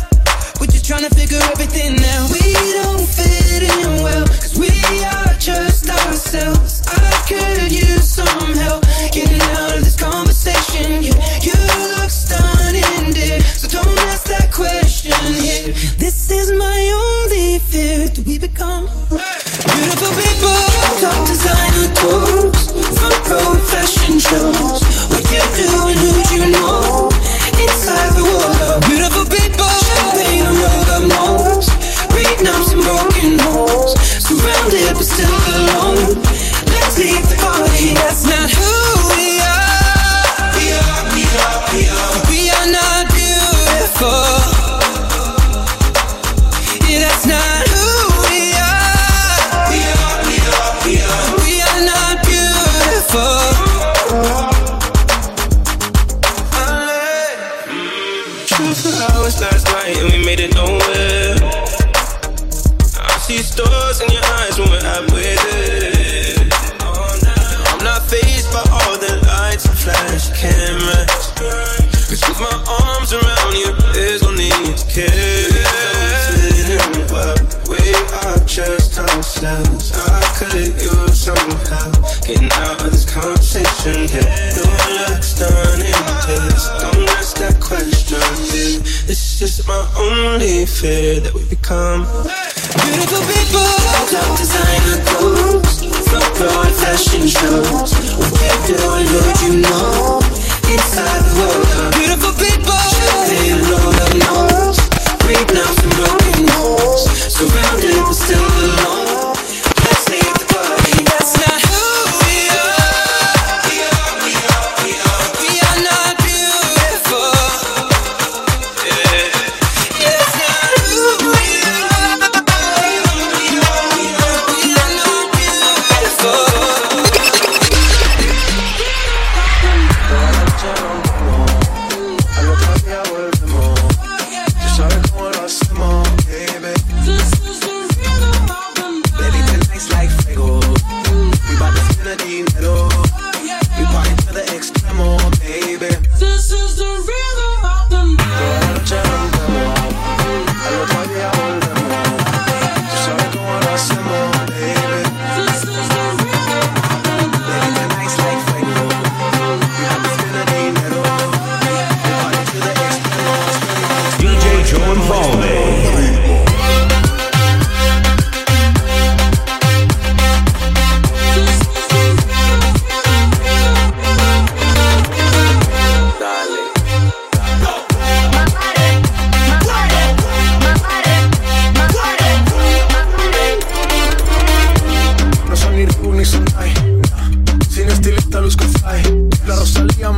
Trying to figure everything out. We don't fit in well, cause we are just ourselves. I could use some help getting out of this conversation. Yeah, you look stunning, dear. So don't ask that question here. This is my only fear. Do we become beautiful people? Top designer clothes, front row fashion shows. What you do and who you know that we become. Beautiful people, top designer clothes From broad fashion shows We're doing what you know?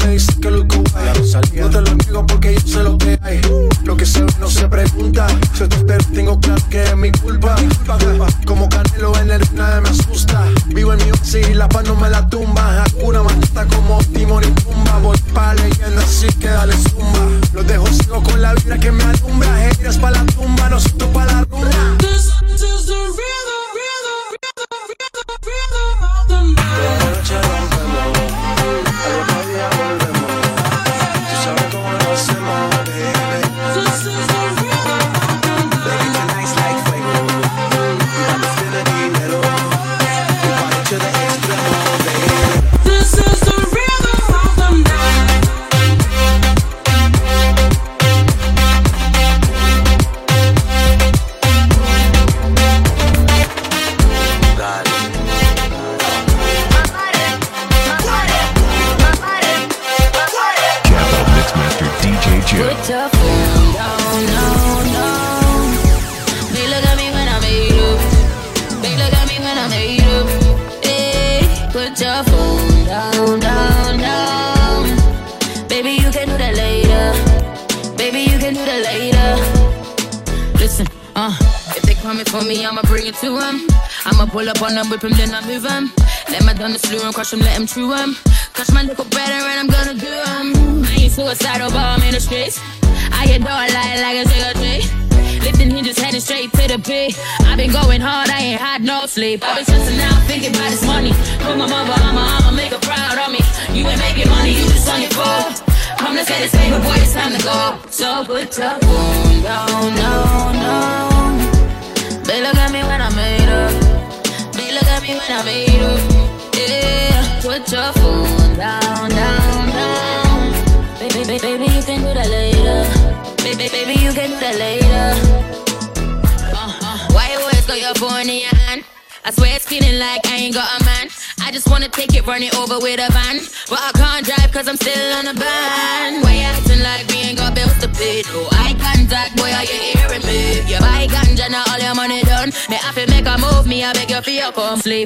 me dice que lo guay. No te lo digo porque yo sé lo que hay. Lo que se ve no se pregunta. Yo te espero, tengo claro que es mi culpa. Como Canelo en el nadie me asusta. Vivo en New York y la paz no me la tumba. Hakuna Matata como Timor y Pumba. Voy pa' leyenda, así que dale zumba. Los dejo sigo con la vida que me ha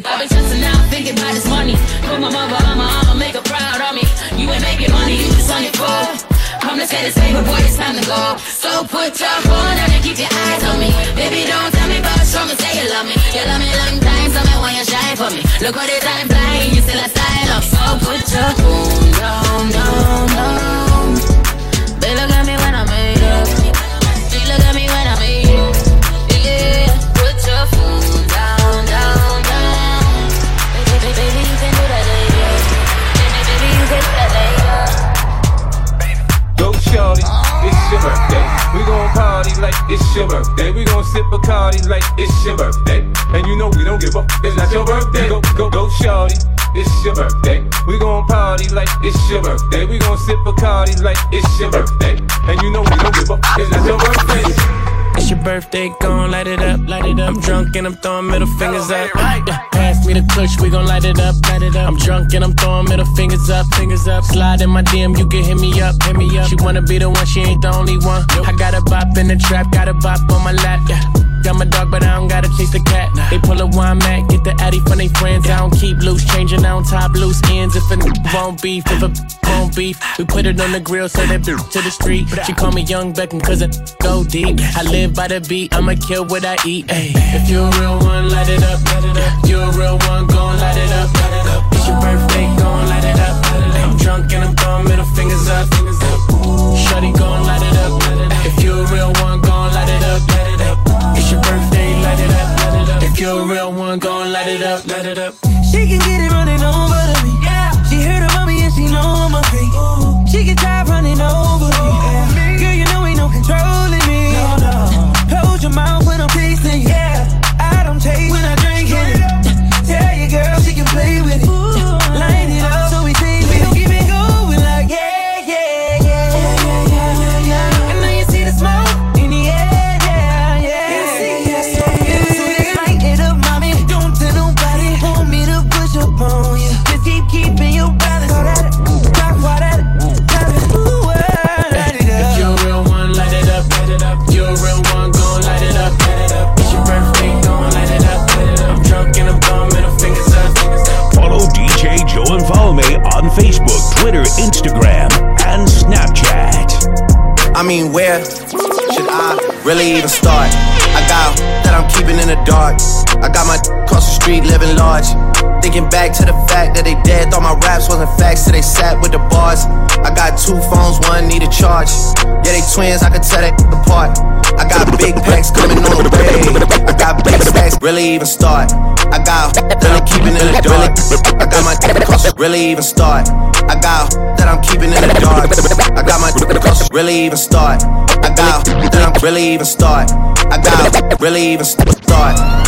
Bobby it's your birthday. We gon' sip Bacardi like it's your birthday. And you know we don't give up. It's just your birthday. It's your birthday, gon' light it up, light it up. I'm drunk and I'm throwing middle fingers up. Yeah, pass me the kush, we gon' light it up, light it up. I'm drunk and I'm throwing middle fingers up, fingers up. Slide in my DM, you can hit me up, hit me up. She wanna be the one, she ain't the only one. I got a bop in the trap, got a bop on my lap, yeah. Got my dog, but I don't gotta chase the cat. They pull a wine mat, get the addy from they friends. I don't keep loose, changing on top loose ends. If a won't beef, if a won't beef, we put it on the grill, so that bitch to the street. She call me Young Beckham, cause I go deep. I live by the beat, I'ma kill what I eat. Ay. If you a real one, light it up. You a real one, gon' light it up. It's your birthday, gon' light it up. I'm drunk and I'm throwing middle fingers up. Shorty gon' light it up. If you a real one, gon' light it up. It's your birthday, light it up. If you're a real one, gon' light it up, light it up. She can get it running over Twitter, Instagram, and Snapchat. I mean, where should I really even start? I got that I'm keeping in the dark. I got my across the street living large. Thinking back to the fact that they dead, thought my raps wasn't facts, so they sat with the bars. I got two phones, one need a charge. Yeah, they twins, I could tell that apart. I got big packs coming on the way. I got big stacks, really even start. I got keeping in the dark. I got my across really even start. I got that I'm keeping in the dark. I got my across really even start. I got that I'm really even start. I got really even start.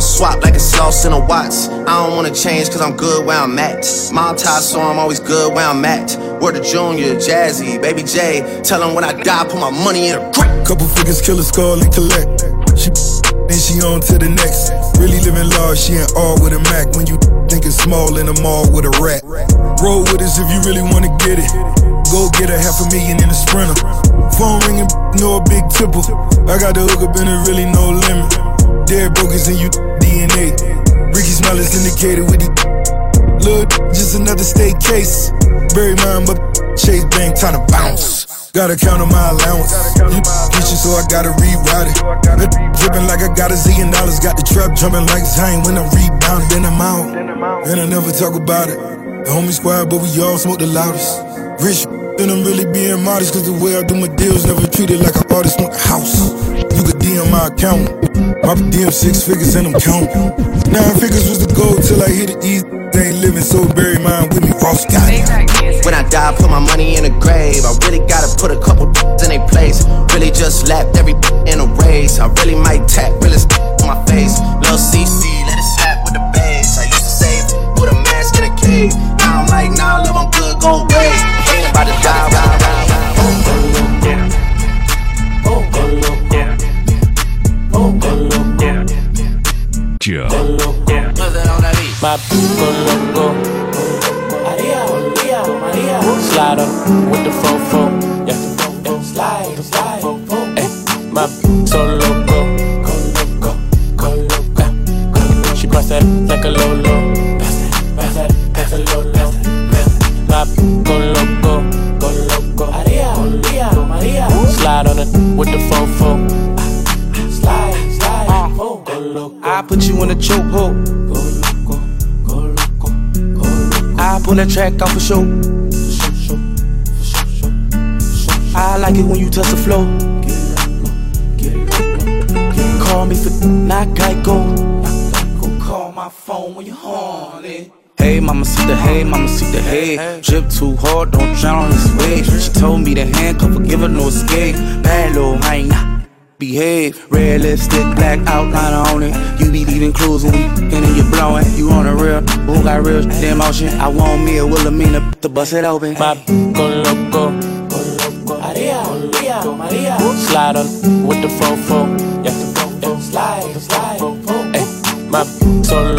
Wanna swap like it's lost in a watts. I don't wanna change cause I'm good where I'm at. Mob tie, so I'm always good where I'm at. Word to Junior, Jazzy, Baby J. Tell them when I die, put my money in a crack. Couple figures, kill a skull and collect. She then she on to the next. Really living large, she in all with a Mac. When you think it's small in a mall with a rat. Roll with us if you really wanna get it. Go get a half a million in a sprinter. Phone ringing, no a big tipple. I got the hook up and it really no limit. Dead brokers in you DNA. Ricky Smile is indicated with the Look, just another state case. Bury mine, but Chase Bank time to bounce. Gotta count on my allowance. You so I gotta reroute it. Dripping like I got a zillion dollars. Got the trap jumping like Zion when I rebound. Then I'm out, and I never talk about it. The homie squad, but we all smoke the loudest. Rich, then I'm really being modest. Cause the way I do my deals, never treated like an artist want a house. You could DM my account. My DM six figures and I'm counting. Nine figures was the goal till I hit it. They ain't living so bury mine with me, Ross got. When I die, put my money in a grave. I really gotta put a couple in a place. Really just lapped every in a race. I really might tap, really on my face. Lil CC, let it slap with the bass. I used to save with a mask in a cave. Now I'm like, nah, live, I'm good, go away. Ain't about to die, My people loco. Slide up with the fofo. Pull that track off for show. I like it when you touch the it Call me for not Geico. Call my phone when you're horny. Hey, mama, see the hey, mama, see the hey. Drip too hard, don't drown on this wave. She told me to handcuff her, give her no escape. Bad little hyena, behave. Red lipstick, black outline on it. You be leaving clues when we and then you blowing. You on a real, who got real shit in motion? I want me a Wilhelmina to bust it open. My go loco. Go loco. Maria, Maria, Maria. Slide on with the fofo. Yeah, yeah. Slide, slide, Hey, my so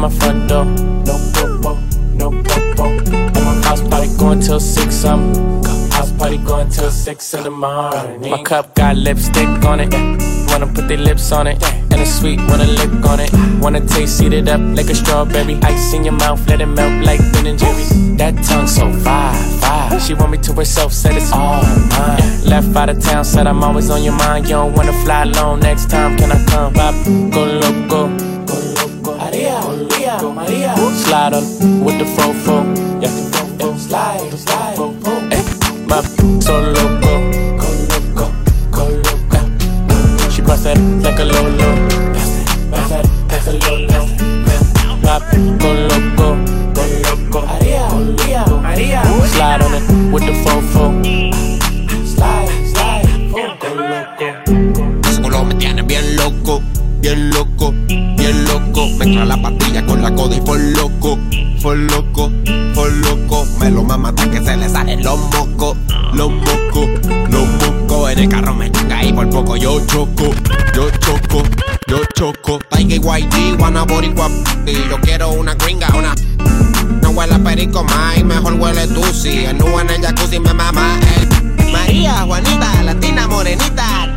my front door. no popo, no popo. My house party going till six. I'm house party going till six in the morning. My cup got lipstick on it. Wanna put their lips on it. And it's sweet, wanna lick on it. Wanna taste, it up like a strawberry. Ice in your mouth, let it melt like Ben and Jerry. That tongue so fire, fire. She want me to herself, said it's all mine. Left out of town, said I'm always on your mind. You don't wanna fly alone next time, can I come? Pop, go loco. Slide on with the fofo. Yeah, yeah. Slide, slide, Hey, my so loco. Boricua y yo quiero una gringa, una. No huele a perico y mejor huele tú si nube en el jacuzzi me mama el María, Juanita, latina, morenita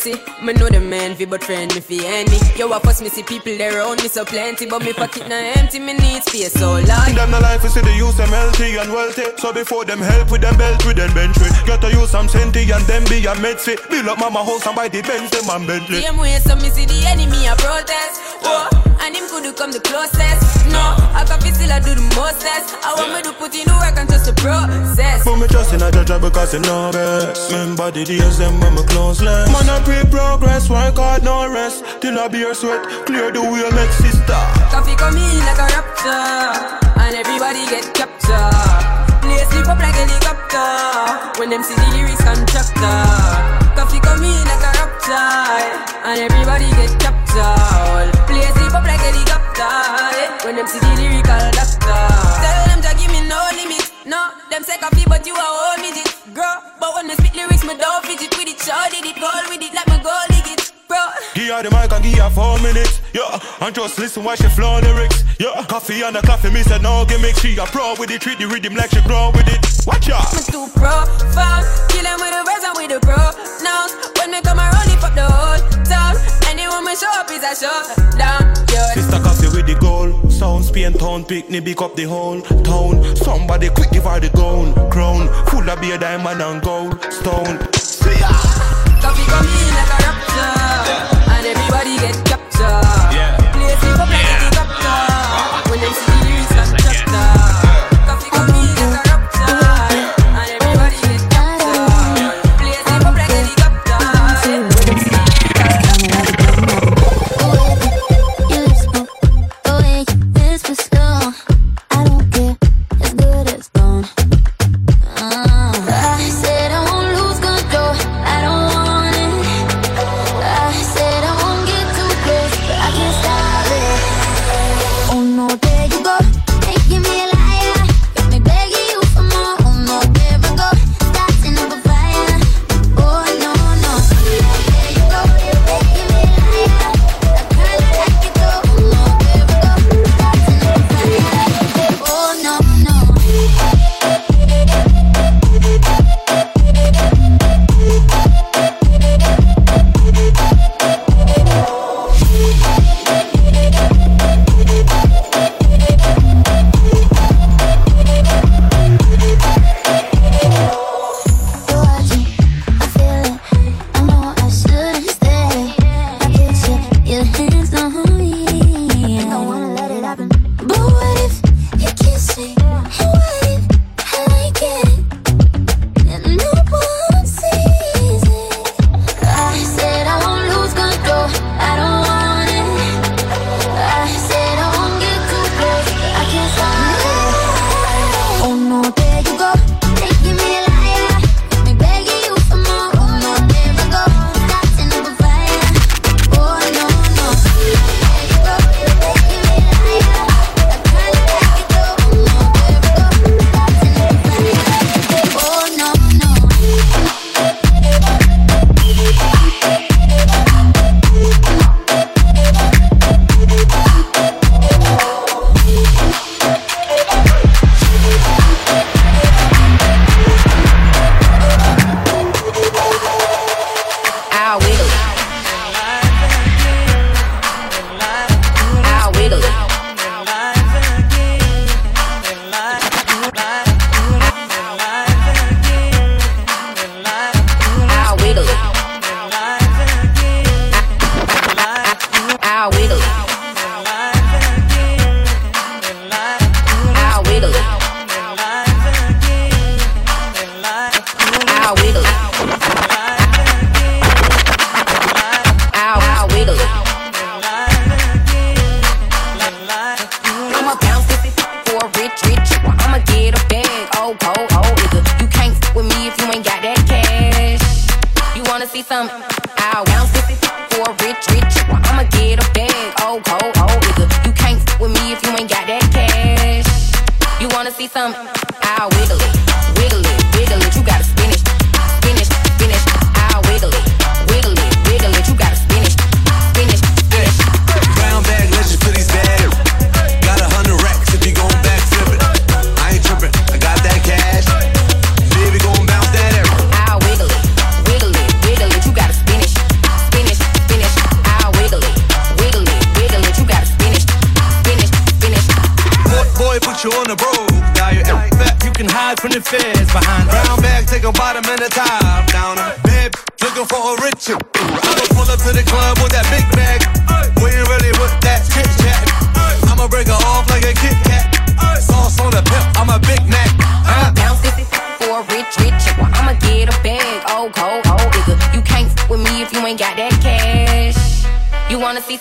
for. Me know the man fi but friend me fi enemy. Yo, I first me see people there around me so plenty, but me pocket na empty. Me need space so large. Them the life is see the use them healthy and wealthy. So before them help with them belt with them bench with. Get to use some senti and them be a medsi. Build up mama house and buy the Benz them and Bentley. Same way, so me see the enemy a protest. Oh, and him could come the closest. No, I can feel still I do the mostest. I want me to put in the work and just the process. But me just in a judge because him know best. Remember the days them when me close less. Man I pre progress, work hard no rest. Till I beer sweat, clear the way make sister. Coffee come in like a raptor, and everybody get captured. Sleep up like helicopter when them see the lyrics constructor. Coffee come in like a raptor, and everybody get captured. Play sleep up like helicopter when them see the lyrical doctor. Tell them to give me no limit. No, them say coffee, but you are all midget, girl. But when they spit lyrics, me don't fidget with it. Sure did it, goal with it like me goal dig it, bro. Give her the mic and give her four minutes. Yeah, and just listen while she flow lyrics. Yeah, coffee and the coffee, me said no gimmick. She a pro with it, treat the rhythm like she grow with it. Watch out. Me too profound, kill them with the verse and with the pronouns. When me come around, lift up the whole town. Anyone me show up is a shutdown. Yeah. Sister coffee with the goal. Sound Spain town, pick me pick up the whole town. Somebody quick give her the gold crown. Full of beer, diamond and gold stone. See ya. Coffee come in like a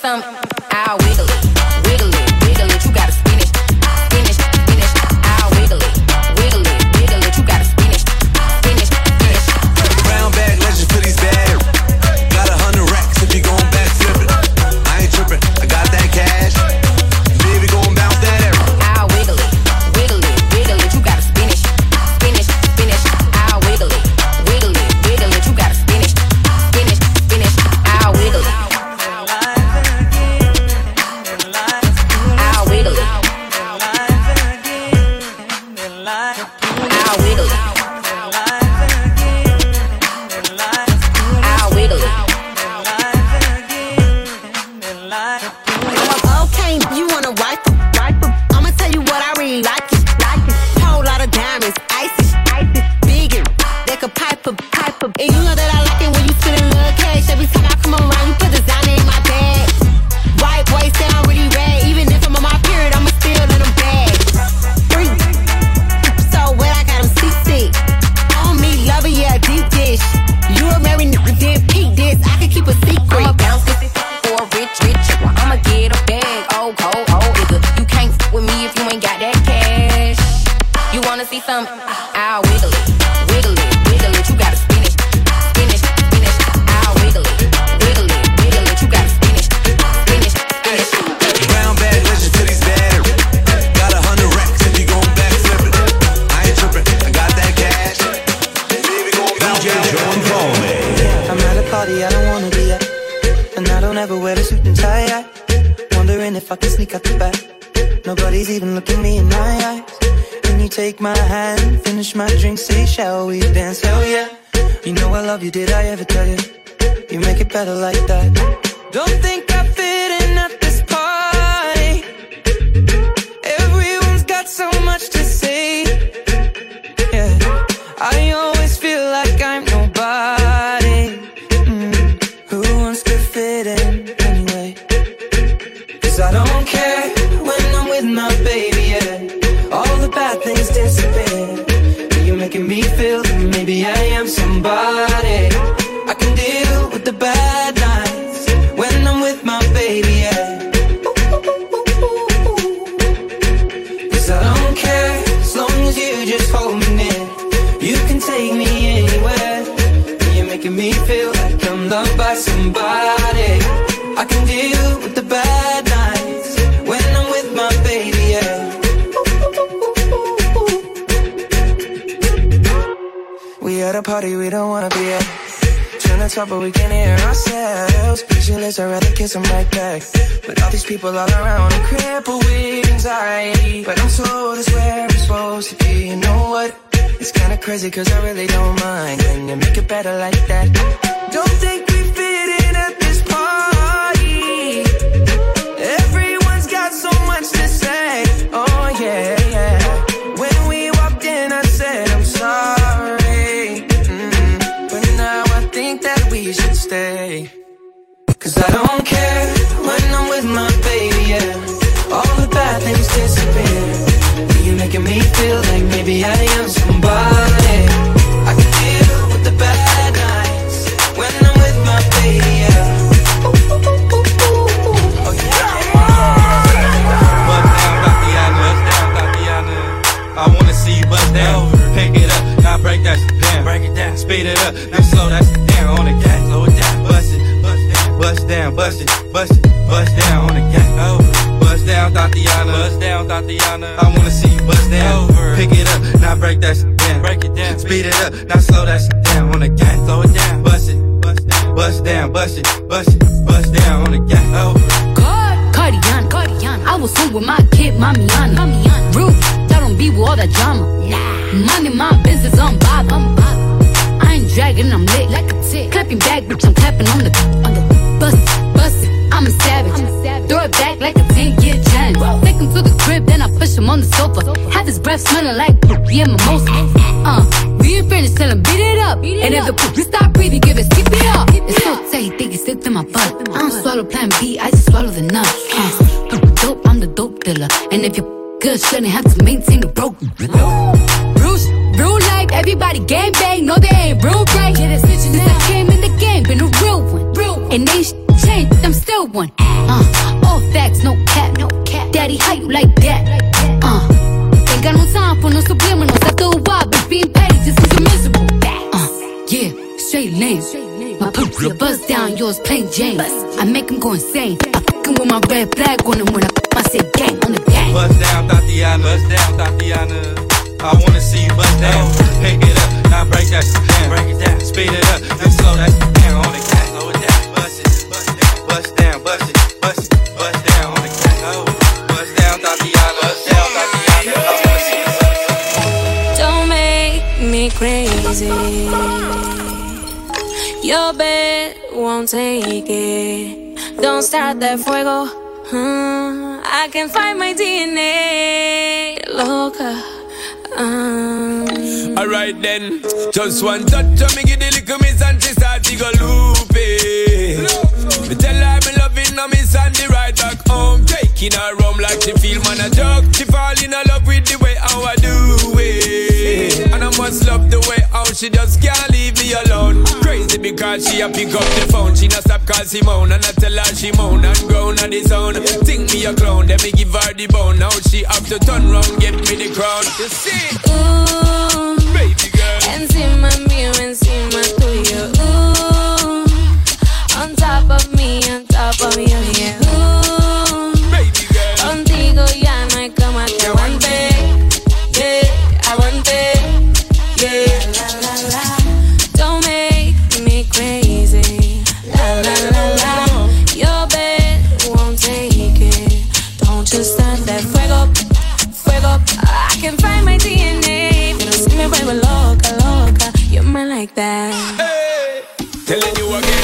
Some. take my hand, finish my drink, say, shall we dance? Hell yeah. You know I love you, did I ever tell you? You make it better like that. Don't think I back talk, but we can't hear ourselves. Speechless, I'd rather kiss them right back. But all these people all around, I'm crippled with anxiety. But I'm told it's where I'm supposed to be. You know what? It's kinda crazy, cause I really don't mind. And you make it better like that? Don't think we fit in at this party. Everyone's got so much to say. Oh, yeah. I don't care when I'm with my baby, yeah. All the bad things disappear. You're making me feel like maybe I am somebody. I can deal with the bad nights when I'm with my baby, yeah. Oh, down, pick it up, now break that break it down, speed it up, now slow that down on the gas, slow it down, bust it. Bust down, bust it, bust it, bust down on the gang over. Bust down, Thotiana. Bust down, Thotiana. I wanna see you bust down. Over. Pick it up, now break that shit down. Break it down. Speed it up, now slow that shit down on the gang. Slow it down. Bust it, bust down, bust down, bust it, bust it, bust down on the gang over. Cardiana, Cardiana. I was home with my kid, Mamiana. Mamiana. Roof, I don't be with all that drama. Nah. Money, my business, I'm bob, I'm bob. I ain't dragging, I'm lit like a tick. Clapping back, bitch, I'm clapping on the, on the. I'm a savage. Throw it back like a 10 year challenge. Take him to the crib, then I push him on the sofa. Have his breath smelling like yeah, mimosa. Uh, we ain't finished tell him beat it up. And if the pussy stop breathing, give it, keep it up. It's so tight, he think he slipped in my butt. I don't swallow plan B, I just swallow the nuts. Uh, I'm dope, I'm the dope dealer. And if you're good, shouldn't have to maintain the broken. Bruce, real life, everybody game bang. No, they ain't real right. Yeah, that's it, I came in the game, been a real one. Real. And they one. Uh, all facts, no cap, no cap. Daddy, how you like that? Uh, ain't got no time for no subliminals. I throw a wild, but being petty just cause you're miserable. Uh, yeah, straight lane. My poop, your buzz down, yours plain Jane. I make him go insane. I fucking with my red flag on him when I I say gang on the gang. Bust down, Thotiana. Bust down, Thotiana. I wanna see you bust down. Pick it up, now break that shit down. Break it down, speed it up, then slow that shit down on the cat. Slow it down, bust it, bust down, bust down, crazy. Your bed won't take it. Don't start that fuego. Hmm, I can find my DNA. Loca. Um. Alright then, just one touch of me give the little miss and she start to go loopy. Me tell her me loving her miss and the ride back home, taking her home like she feel man a joke. She fall in love with the way how I do it, I must love the way how she just can't leave me alone. Crazy because she a pick up the phone, she not stop call moan and I tell her she moan and groan on the zone. Think me a clown, then me give her the bone. Now she have to turn round, get me the crown. You see? Ooh, baby girl. Encima mío, encima tuyo. Ooh, on top of me, on top of you, yeah. Ooh, like that. Hey, telling you again.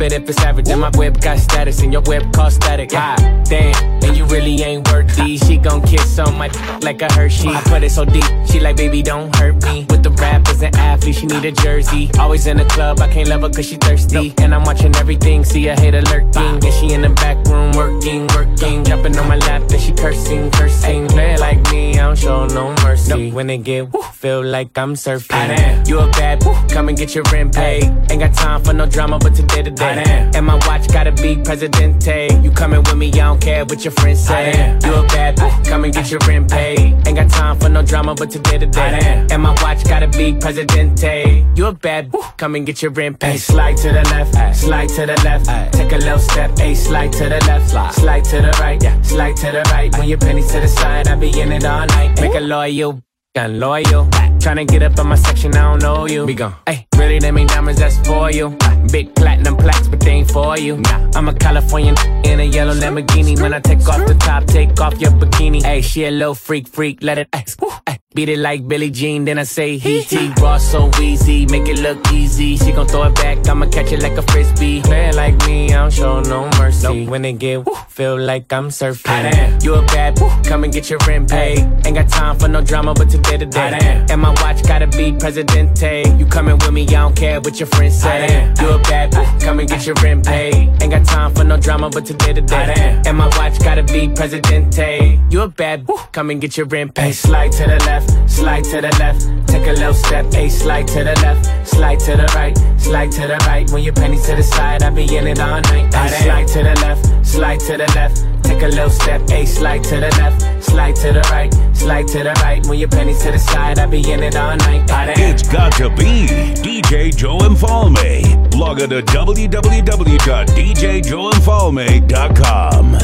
It if it's average. And my whip got status, and your whip cost static. Ah, damn, really ain't worthy. She gon' kiss on my like a Hershey. I put it so deep, she like, baby, don't hurt me. With the rappers and athletes, she need a jersey. Always in the club, I can't love her cause she thirsty. And I'm watching everything, see a hater lurking. And she in the back room working, working. Jumping on my lap, and she cursing, cursing. Play like me, I don't show no mercy. When it get woo, feel like I'm surfing. You a bad, woo, come and get your rent paid. Ain't got time for no drama, but today today. And my watch gotta be Presidente. You coming with me, I don't care what your friends say. You a bad, woo, come and get your rent paid. Ain't got time for no drama, but today to today. And my watch gotta be Presidente. You a bad, woo, come and get your rent paid. Slide to the left, slide to the left. Take a little step, a slide to the left, slide to the right, yeah. slide to the right. When your pennies to the side, I be in it all night. Make a loyal. Got loyal. Tryna get up in my section, I don't know you. We gon' Hey, really, them ain't diamonds, that's for you. Big platinum plaques, but they ain't for you. Nah, I'm a Californian in a yellow Lamborghini. When I take off the top, take off your bikini. Hey, she a little freak, freak, let it. Ay, beat it like Billie Jean, then I say he he. Raw so easy, make it look easy. She gon' throw it back, I'ma catch it like a frisbee. Play like me, I don't show no mercy. When it get woo, feel like I'm surfing. You a bad, woo, come and get your rent paid. Ain't got time for no drama, but today today. And my watch gotta be Presidente. You coming with me, I don't care what your friends say. You a bad, woo, come and get your rent paid. Ain't got time for no drama, but today today. And my watch gotta be Presidente. You a bad, woo, come and get your rent paid. Slide to the left, slide to the left. Take a little step, a slide to the left, slide to the right, slide to the right. When your pennies to the side, I be in it all night. Ay, slide to the left, slide to the left. Take a little step, a slide to the left, slide to the right, slide to the right. When your pennies to the side, I be in it all night. It's got to be DJ Joe Infalme. Log on to www.djjoeinfalme.com.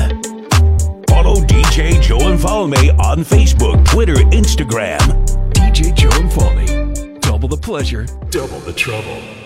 Follow DJ Joe Infalme on Facebook, Twitter, Instagram. DJ Joe Infalme. Double the pleasure, double the trouble.